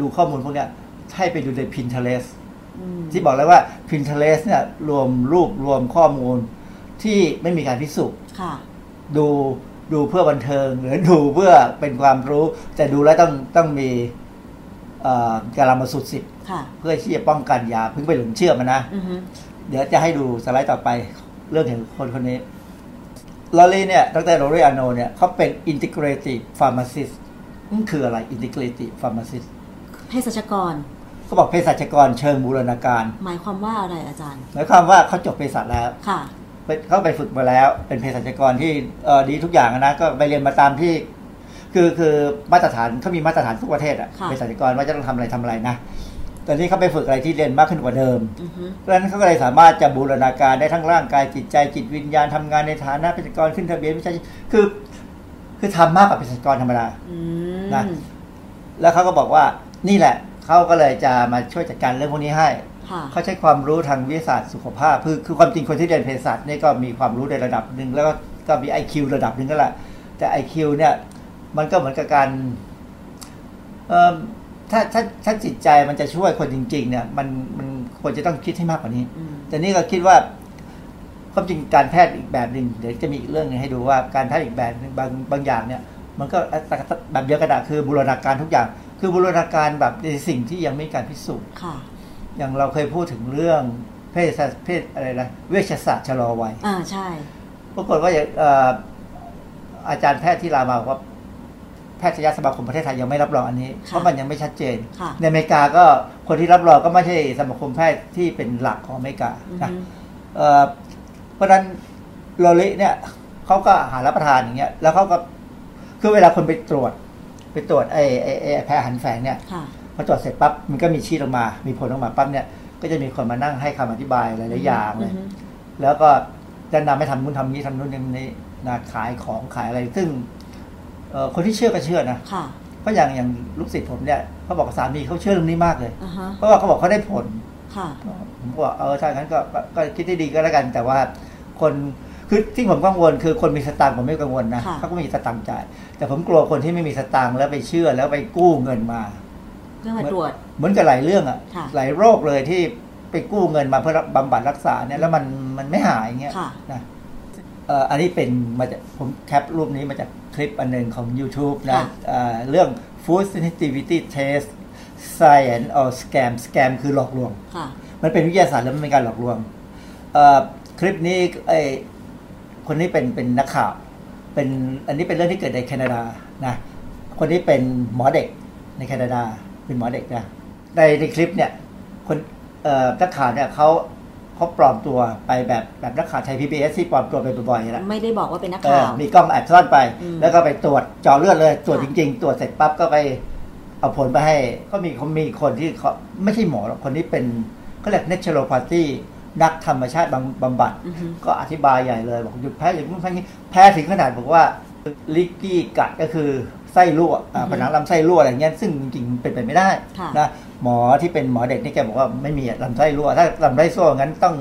ดูข้อมูลพวกเนี้ยให้ไปดูใน Pinterest อืมที่บอกแล้วว่า Pinterest เนี่ยรวมรูปรวมข้อมูลที่ไม่มีการพิสูจน์ค่ะดู ดูเพื่อบันเทิง หรือดูเพื่อเป็นความรู้ แต่ดูแล้วต้องต้องมีเอ่อการละมาสุดสิทธิ์ค่ะเพื่อที่จะป้องกันอยาเพิ่งไปหลงเชื่อมันนะอือฮึเดี๋ยวจะให้ดูสไลด์ต่อไปเรื่องถึงคนคนนี้ลอรี่เนี่ยดรโรเรอาโนเนี่ยเขาเป็น integrative pharmacist นั่นคืออะไร integrative pharmacist เภสัชกรเขาบอกเภสัชกรเชิงบูรณาการ หมายความว่าอะไรอาจารย์ หมายความว่าเขาจบเภสัชแล้วค่ะไป เขาไปฝึกมาแล้ว เป็นเภสัชกรที่เอ่อดีทุกอย่างนะก็ไปเรียนมาตามที่ คือคือมาตรฐานเขามีมาตรฐานทุกประเทศอะค่ะเภสัชกรว่าจะต้องทำอะไรทำอะไรนะตอนนี้เขาไปฝึกอะไรที่เรียนมากขึ้นกว่าเดิมอือฮึเพราะฉะนั้นเขาก็เลยสามารถจะบูรณาการได้ทั้งร่างกายจิตใจจิตวิญญาณทำงานในฐานะเภสัชกรขึ้นทะเบียนวิชาชีพคือ คือทำมากกว่าเภสัชกรธรรมดาอืมนะแล้วเขาก็บอกว่านี่แหละเขาก็เลยจะมาช่วยจัดการเรื่องพวกนี้ให้ค่ะ เขาใช้ความรู้ทางวิทยาศาสตร์สุขภาพคือคือความจริงคนที่เรียนเภสัชนี่ก็มีความรู้ในระดับหนึ่งแล้วก็ก็มี IQ ระดับหนึ่งก็แหละแต่ IQ เนี่ย มันก็เหมือนกับการเอ่อถ้าถ้าถ้าจิตใจมันจะช่วยคนจริง ๆ เนี่ย มันมันควรจะต้องคิดให้มากกว่านี้อืมแต่นี่ก็คิดว่าความจริงการแพทย์อีกแบบหนึ่งเดี๋ยวจะมีอีกเรื่องหนึงให้ดูว่าการแพทย์อีกแบบหนึ่งบางบางอย่างเนี่ย มันก็แบบเดียวกันอะคือบูรณาการทุกอย่าง คือบูรณาการแบบในสิ่งที่ยังไม่มีการพิสูจน์ค่ะ อย่างเราเคยพูดถึงเรื่องเพศศาสตร์เพศอะไรนะเวชศาสตร์ชะลอวัยอ่าใช่ปรากฏว่าอย่างเอ่ออาจารย์แพทย์ที่รามาบอกว่าแพทยสมาคมประเทศไทยยังไม่รับรองอันนี้ เพราะมันยังไม่ชัดเจนค่ะในอเมริกาก็คนที่รับรองก็ไม่ใช่สมาคมแพทย์ที่เป็นหลักของอเมริกาอือนะฮึเอ่อเพราะฉะนั้นโลลิเนี่ยเขาก็หารับประทานอย่างเงี้ยแล้วเขาก็คือเวลาคนไปตรวจ ไปตรวจไอ้ไอ้ไอ้แพ้อาหันแฝงเนี่ยค่ะ พอตรวจเสร็จปั๊บมันก็มีชีดออกมา มีผลออกมาปั๊บเนี่ยก็จะมีคนมานั่งให้คำอธิบายหลายๆอย่างเลยอือฮึแล้วก็จะนำให้ทำนู่นทำนี้ทำนู่นทำนี้นะขายของขายอะไร ซึ่งเอ่อคนที่เชื่อก็เชื่อนะค่ะเพราะอย่างอย่างลูกศิษย์ผมเนี่ยเขาบอกสามีเขาเชื่อเรื่องนี้มากเลยอ่าฮะเพราะว่าเขาบอกเขาได้ผลค่ะผมก็บอกเออถ้างั้นก็ก็ก็คิดได้ดีก็แล้วกัน แต่ว่าคนคือที่ผมกังวลคือคนมีสตางค์ผมไม่กังวลนะค่ะเขาก็มีสตางค์จ่ายแต่ผมกลัวคนที่ไม่มีสตางค์แล้วไปเชื่อแล้วไปกู้เงินมา เพื่อมาตรวจ เหมือนกับหลายเรื่องอะค่ะ หลายโรคเลยที่ไปกู้เงินมาเพื่อบำบัดรักษาเนี่ยแล้วมันมันไม่หายอย่างเงี้ยค่ะนะเอ่ออันนี้เป็นมาจากผมแคปรูปนี้มาจากคลิปอันหนึ่งของ YouTube นะค่ะเอ่อเรื่อง food sensitivity test science or scam scam คือหลอกลวงค่ะมันเป็นวิทยาศาสตร์แล้วมันเป็นการหลอกลวงเอ่อคลิปนี้ไอคนนี้เป็นเป็นนักข่าว เป็นอันนี้เป็นเรื่องที่เกิดในแคนาดานะ คนนี้เป็นหมอเด็กในแคนาดา เป็นหมอเด็กนะในในคลิปเนี่ยคนเอ่อนักข่าวเนี่ยเขาเขาปลอมตัวไปแบบแบบนักข่าวไทยพีบีเอสที่ปลอมตัวไปบ่อยๆแหละไม่ได้บอกว่าเป็นนักเอข่าอวมีกล้องแอบซ่อนไปอืมแล้วก็ไปตรวจเจาะเลือดเลย ตรวจค่ะจริง ๆ ตรวจเสร็จปั๊บก็ไปเอาผลไปให้ก็มีเขามีคนที่เขาไม่ใช่หมอหรอกคนที่เป็นเขาเรียก naturopathy นักธรรมชาติบำบำบัดอือฮึก็อธิบายใหญ่เลย บอกหยุดแพ้อย่างนู้นแพ้อย่างนี้แพ้ถึงขนาดบอกว่าลิกกี้กัดก็คือ ไส้รั่วอ่าผนังลำไส้รั่วอะไรเงี้ยซึ่งจริงๆเป็นไปไม่ได้ค่ะนะหมอที่เป็นหมอเด็กนี่แกบอกว่าไม่มีลำไส้รั่ว ถ้าลำไส้รั่วงั้นต้อง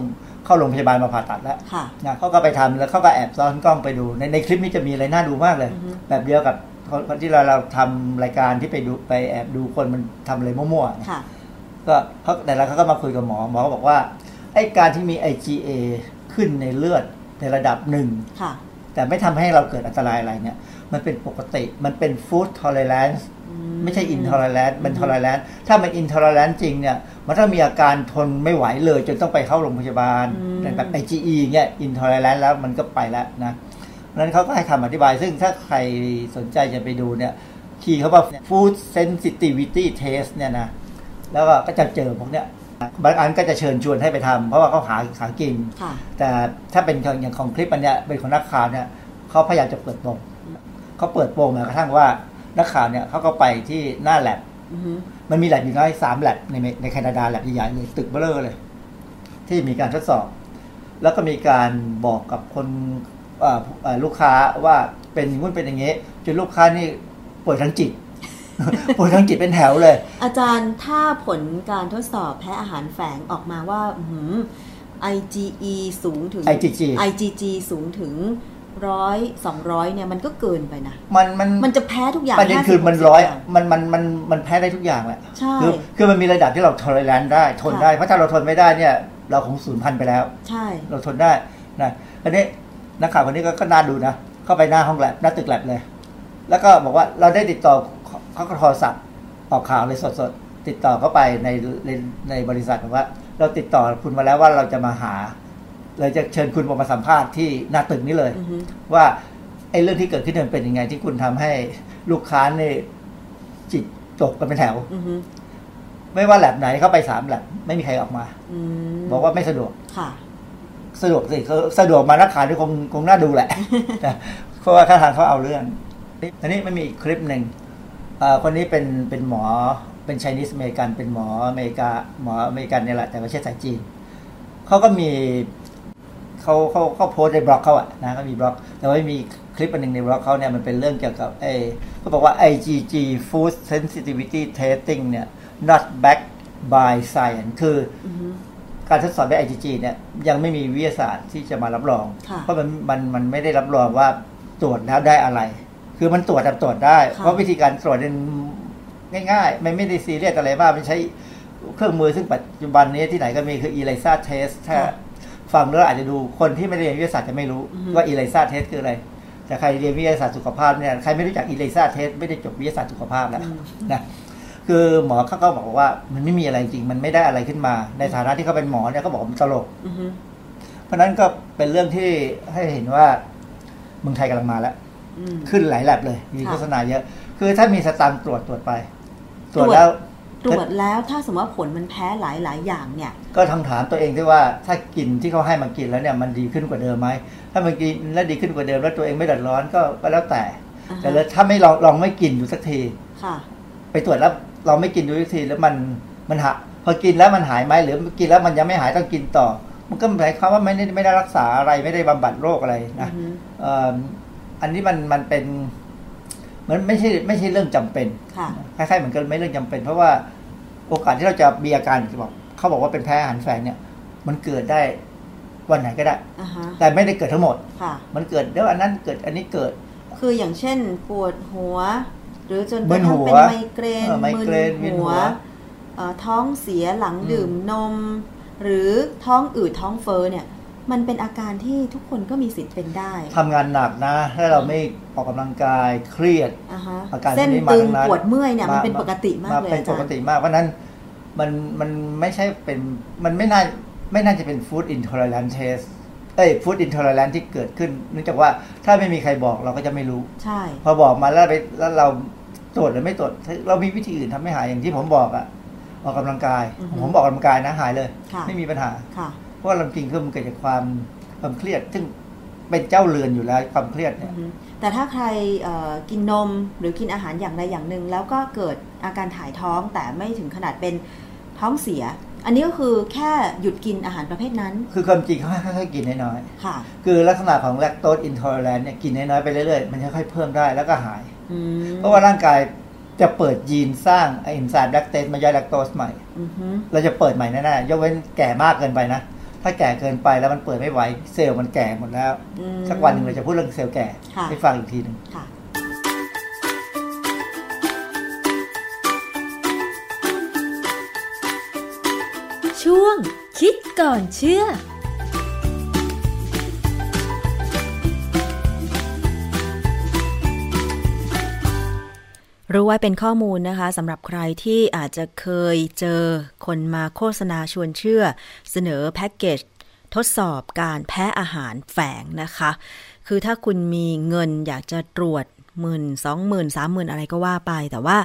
เข้าโรงพยาบาลมาผ่าตัดแล้วค่ะนะเขาก็ไปทำแล้วเขาก็แอบซ้อนกล้องไปดูในในคลิปนี้จะมีอะไรน่าดูมากเลยอือฮึแบบเดียวกับคนคนที่เราเราทำรายการที่ไปดูไปแอบดูคนมันทำอะไรมั่วๆนะค่ะก็เขาแต่ละเขาก็มาคุยกับหมอหมอก็บอกว่าไอ้การที่มี IgA ขึ้นในเลือดในระดับหนึ่งค่ะแต่ไม่ทำให้เราเกิดอันตรายอะไรเนี่ย มันเป็นปกติ มันเป็น food tolerance ไม่ใช่ intolerance มัน tolerance ถ้ามัน intolerance จริงเนี่ย มันต้องมีอาการทนไม่ไหวเลย จนต้องไปเข้าโรงพยาบาลอืมแต่แบบ IgE เนี่ย intolerance แล้วมันก็ไปแล้วนะเพราะฉะนั้นเขาก็ให้คำอธิบาย ซึ่งถ้าใครสนใจจะไปดูเนี่ยคีย์เขาว่า food sensitivity test เนี่ยนะ แล้วก็ก็จะเจอพวกเนี้ยบางอันก็จะเชิญชวนให้ไปทำเพราะว่าเขาหาหากินค่ะแต่ถ้าเป็นของอย่างของคลิปอันเนี้ยเป็นของนักข่าวเนี่ยเขาพยายามจะเปิดโปง เขาเปิดโปงแม้กระทั่งว่านักข่าวเนี่ยเขาก็ไปที่หน้าแลบอือฮึมันมีแลบอยู่น้อยสามแลบในเมในแคนาดาแลบใหญ่ๆเลยตึกเบ้อเร่อเลย ที่มีการทดสอบ แล้วก็มีการบอกกับคนเอ่อเอ่อลูกค้าว่าเป็นอย่างนู้นเป็นอย่างนี้จนลูกค้านี่ป่วยทางจิตป่วยทางจิตเป็นแถวเลย อาจารย์ถ้าผลการทดสอบแพ้อาหารแฝงออกมาว่าอื้อหือ IgE สูงถึง IgG IgG สูงถึง ร้อยสองร้อยเนี่ยมันก็เกินไปนะมันมันมันจะแพ้ทุกอย่างประเด็น50คือมัน60ร้อยางมันมันมันมันแพ้ได้ทุกอย่างแหละใช่คือคือมันมีระดับที่เราทนแรงได้ ทนค่ะได้เพราะถ้าเราทนไม่ได้เนี่ยเราคงสูญพันธุ์ไปแล้ว ใช่ เราทนได้นะอันนี้นักข่าวคนนี้ก็ก็น่าดูนะเข้าไปหน้าห้องแลบหน้าตึกแลบเลย แล้วก็บอกว่าเราได้ติดต่อเขาก็โทรศัพท์ออกข่าวเลยสดๆติดต่อเข้าไปในในในบริษัทบอกว่า เราติดต่อคุณมาแล้วว่าเราจะมาหา เลยจะเชิญคุณมาสัมภาษณ์ที่หน้าตึกนี้เลยอือฮึว่าไอ้เรื่องที่เกิดขึ้นมันเป็นยังไงที่คุณทำให้ลูกค้าเนี่ยจิตตกกันเป็นแถวอือฮึไม่ว่าแล็บไหนเข้าไปสามแล็บไม่มีใครออกมาอืมบอกว่าไม่สะดวกค่ะ สะดวกสิเขาสะดวกมานักข่าวที่คงคงน่าดูแหละนะเพราะว่าท่าทางเขาเอาเรื่องอันนี้มันมีอีกคลิปหนึ่งเอ่อคนนี้เป็นเป็นหมอเป็นช i นิสอเมริกันเป็นหมออเมริกาหมออเมริกันเนี่ยแหละแต่ไม่ใช่สายจีนเขาก็มี เขาเขาเขาโพสต์ในบล็อกเขาอะนะก็มีบล็อก แต่ว่ามีคลิปอันหนึ่งในบล็อกเขาเนี่ยมันเป็นเรื่องเกี่ยวกับไอ้เขาบอกว่า IgG food sensitivity testing เนี่ย not backed by science คืออือฮึกการทดสอบแบบ IgG เนี่ยยังไม่มีวิทยาศาสตร์ที่จะมารับรองค่ะเพราะมันมันมันไม่ได้รับรองว่าตรวจแล้วได้อะไร คือมันตรวจแต่ตรวจได้ค่ะเพราะวิธีการตรวจเนี่ยง่ายๆ มันไม่ได้ซีเรียสอะไรมากมันใช้เครื่องมือซึ่งปัจจุบันนี้ที่ไหนก็มีคือ ELISA test ถ้า ฟังแล้วอาจจะดูคนที่ไม่ได้เรียนวิทยาศาสตร์จะไม่รู้ว่า ELISA test คืออะไรแต่ใครเรียนวิทยาศาสตร์สุขภาพเนี่ยใครไม่รู้จัก ELISA test ไม่ได้จบวิทยาศาสตร์สุขภาพแล้วนะคือหมอเขาก็บอกว่า มันไม่มีอะไรจริงมันไม่ได้อะไรขึ้นมา ในฐานะที่เขาเป็นหมอเนี่ยเขาบอกว่ามันตลกอือฮึเพราะฉะนั้นก็เป็นเรื่องที่ให้เห็นว่าเมืองไทยกำลังมาแล้วอืมขึ้นหลายแลบเลย มีค่ะโฆษณาเยอะ คือถ้ามีสตางค์ตรวจตรวจไป ตรวจตรวจแล้ว ตรวจแล้วถ้าสมมติว่าผลมันแพ้หลายหลายๆอย่างเนี่ย ก็ทางถามตัวเองด้วยว่าถ้ากินที่เขาให้มากินแล้วเนี่ยมันดีขึ้นกว่าเดิมไหมถ้ามันกินแล้วดีขึ้นกว่าเดิมแล้วตัวเองไม่เดือดร้อนก็ก็แล้วแต่อ่าฮะแต่แล้วถ้าไม่ลองลองไม่กินดูสักทีค่ะ ไปตรวจแล้วลองไม่กินดูสักทีแล้วมันมันหาพอกินแล้วมันหายไหมหรือกินแล้วมันยังไม่หายต้องกินต่อ มันก็หมายความว่าไม่ได้ไม่ได้รักษาอะไรไม่ได้บำบัดโรคอะไรนะอือฮึเอ่ออันนี้มันมันเป็น มันไม่ใช่ไม่ใช่เรื่องจำเป็นค่ะคล้ายๆเหมือนกันไม่เรื่องจำเป็น เพราะว่าโอกาสที่เราจะมีอาการบอกเขาบอกว่าเป็นแพ้อาหารแฝงเนี่ย มันเกิดได้วันไหนก็ได้อ่าฮะแต่ไม่ได้เกิดทั้งหมดค่ะมันเกิดเดี๋ยวอันนั้นเกิดอันนี้เกิด คืออย่างเช่น ปวดหัว หรือจนกมึระนทั่หังวเป็นไมเกรนเออไมเกรนมึมึนนหัหัววเอ่อท้องเสียหลังอืมดื่มนม หรือท้องอืดท้องเฟ้อเนี่ย มันเป็นอาการที่ทุกคนก็มีสิทธิ์เป็นได้ทำงานหนักนะถ้าเราไม่ออกกำลังกายเครียดอ่าฮะอาการเส้นพวกนี้มาตึงทั้งนั้นปวดเมื่อยเนี่ยมันมาเป็นปกติมากเลยเป็นอาปจารกย์ติมากเพราะฉะนั้นมันมันไม่ใช่เป็นมันไม่น่าไม่น่าจะเป็นฟู้ดอินท l ล r ร n น t เทสเอ้ยฟู้ดอินท l ล r ร n น t ที่เกิดขึ้นเนื่องจากว่าถ้าไม่มีใครบอกเราก็จะไม่รู้ใช่พอบอกมาแล้วไปแล้วเราตรวจหรือไม่ตรวจเรามีวิธีอื่นทำให้หายอย่างที่ผมบอกอะออกกำลังกาย ผมบอกกำลังกายนะหายเลยค่ะไม่มีปัญหาค่ะเพ ราะว่าเราจริงคือมันเกิดจากความความเครียด ซึ่งเป็นเจ้าเรือนอยู่แล้วความเครียดเนี่ยอือฮึแต่ถ้าใครเอ่อกินนมหรือกินอาหารอย่างใดอย่างหนึ่ง แล้วก็เกิดอาการถ่ายท้องแต่ไม่ถึงขนาดเป็นท้องเสีย อันนี้ก็คือแค่หยุดกินอาหารประเภทนั้น คือความจริงเขาให้ค่อยๆกินน้อยค่ะๆคือลักษณะของแลคโตสอินท l ล r ร n นเนี่ยกินน้อยๆไปเรื่อยๆ มันจะค่อยๆเพิ่มได้แล้วก็หายอืมเพราะว่าร่างกายจะเปิดยีนสร้างไอเอนไซม์แลคเตสมาย่อยแลคโตสใหม่อือฮึเราจะเปิดใหม่แน่ๆยกเว้นแก่มากเกินไปนะ ถ้าแก่เกินไปแล้วมันเปิดไม่ไหวเซลล์มันแก่หมดแล้วอืมสักวันหนึ่งเราจะพูดเรื่องเซลล์แก่ค่ะให้ฟังอีกทีหนึ่งค่ะช่วงคิดก่อนเชื่อ รู้ไว้เป็นข้อมูลนะคะสำหรับใครที่อาจจะเคยเจอคนมาโฆษณาชวนเชื่อ เสนอแพ็กเกจทดสอบการแพ้อาหารแฝงนะคะ คือถ้าคุณมีเงินอยากจะตรวจหมื่นสองหมื่นสามหมื่นอะไรก็ว่าไป แต่ว่า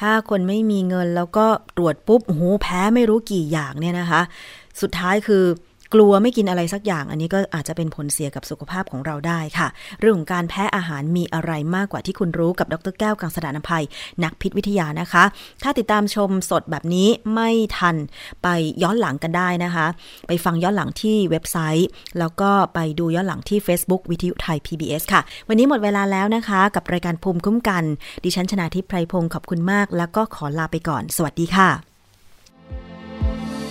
ถ้าคนไม่มีเงินแล้วก็ตรวจปุ๊บโอ้โหแพ้ไม่รู้กี่อย่างเนี่ยนะคะ สุดท้ายคือ กลัวไม่กินอะไรสักอย่าง อันนี้ก็อาจจะเป็นผลเสียกับสุขภาพของเราได้ค่ะ เรื่องของการแพ้อาหารมีอะไรมากกว่าที่คุณรู้กับดรแก้วกังสดานนภัย นักพิษวิทยานะคะ ถ้าติดตามชมสดแบบนี้ไม่ทันไปย้อนหลังกันได้นะคะ ไปฟังย้อนหลังที่เว็บไซต์ แล้วก็ไปดูย้อนหลังที่ Facebook วิทยุไทย PBS ค่ะ วันนี้หมดเวลาแล้วนะคะ กับรายการภูมิคุ้มกัน ดิฉันชนาทิพไพรพงศ์ขอบคุณมาก แล้วก็ขอลาไปก่อน สวัสดีค่ะ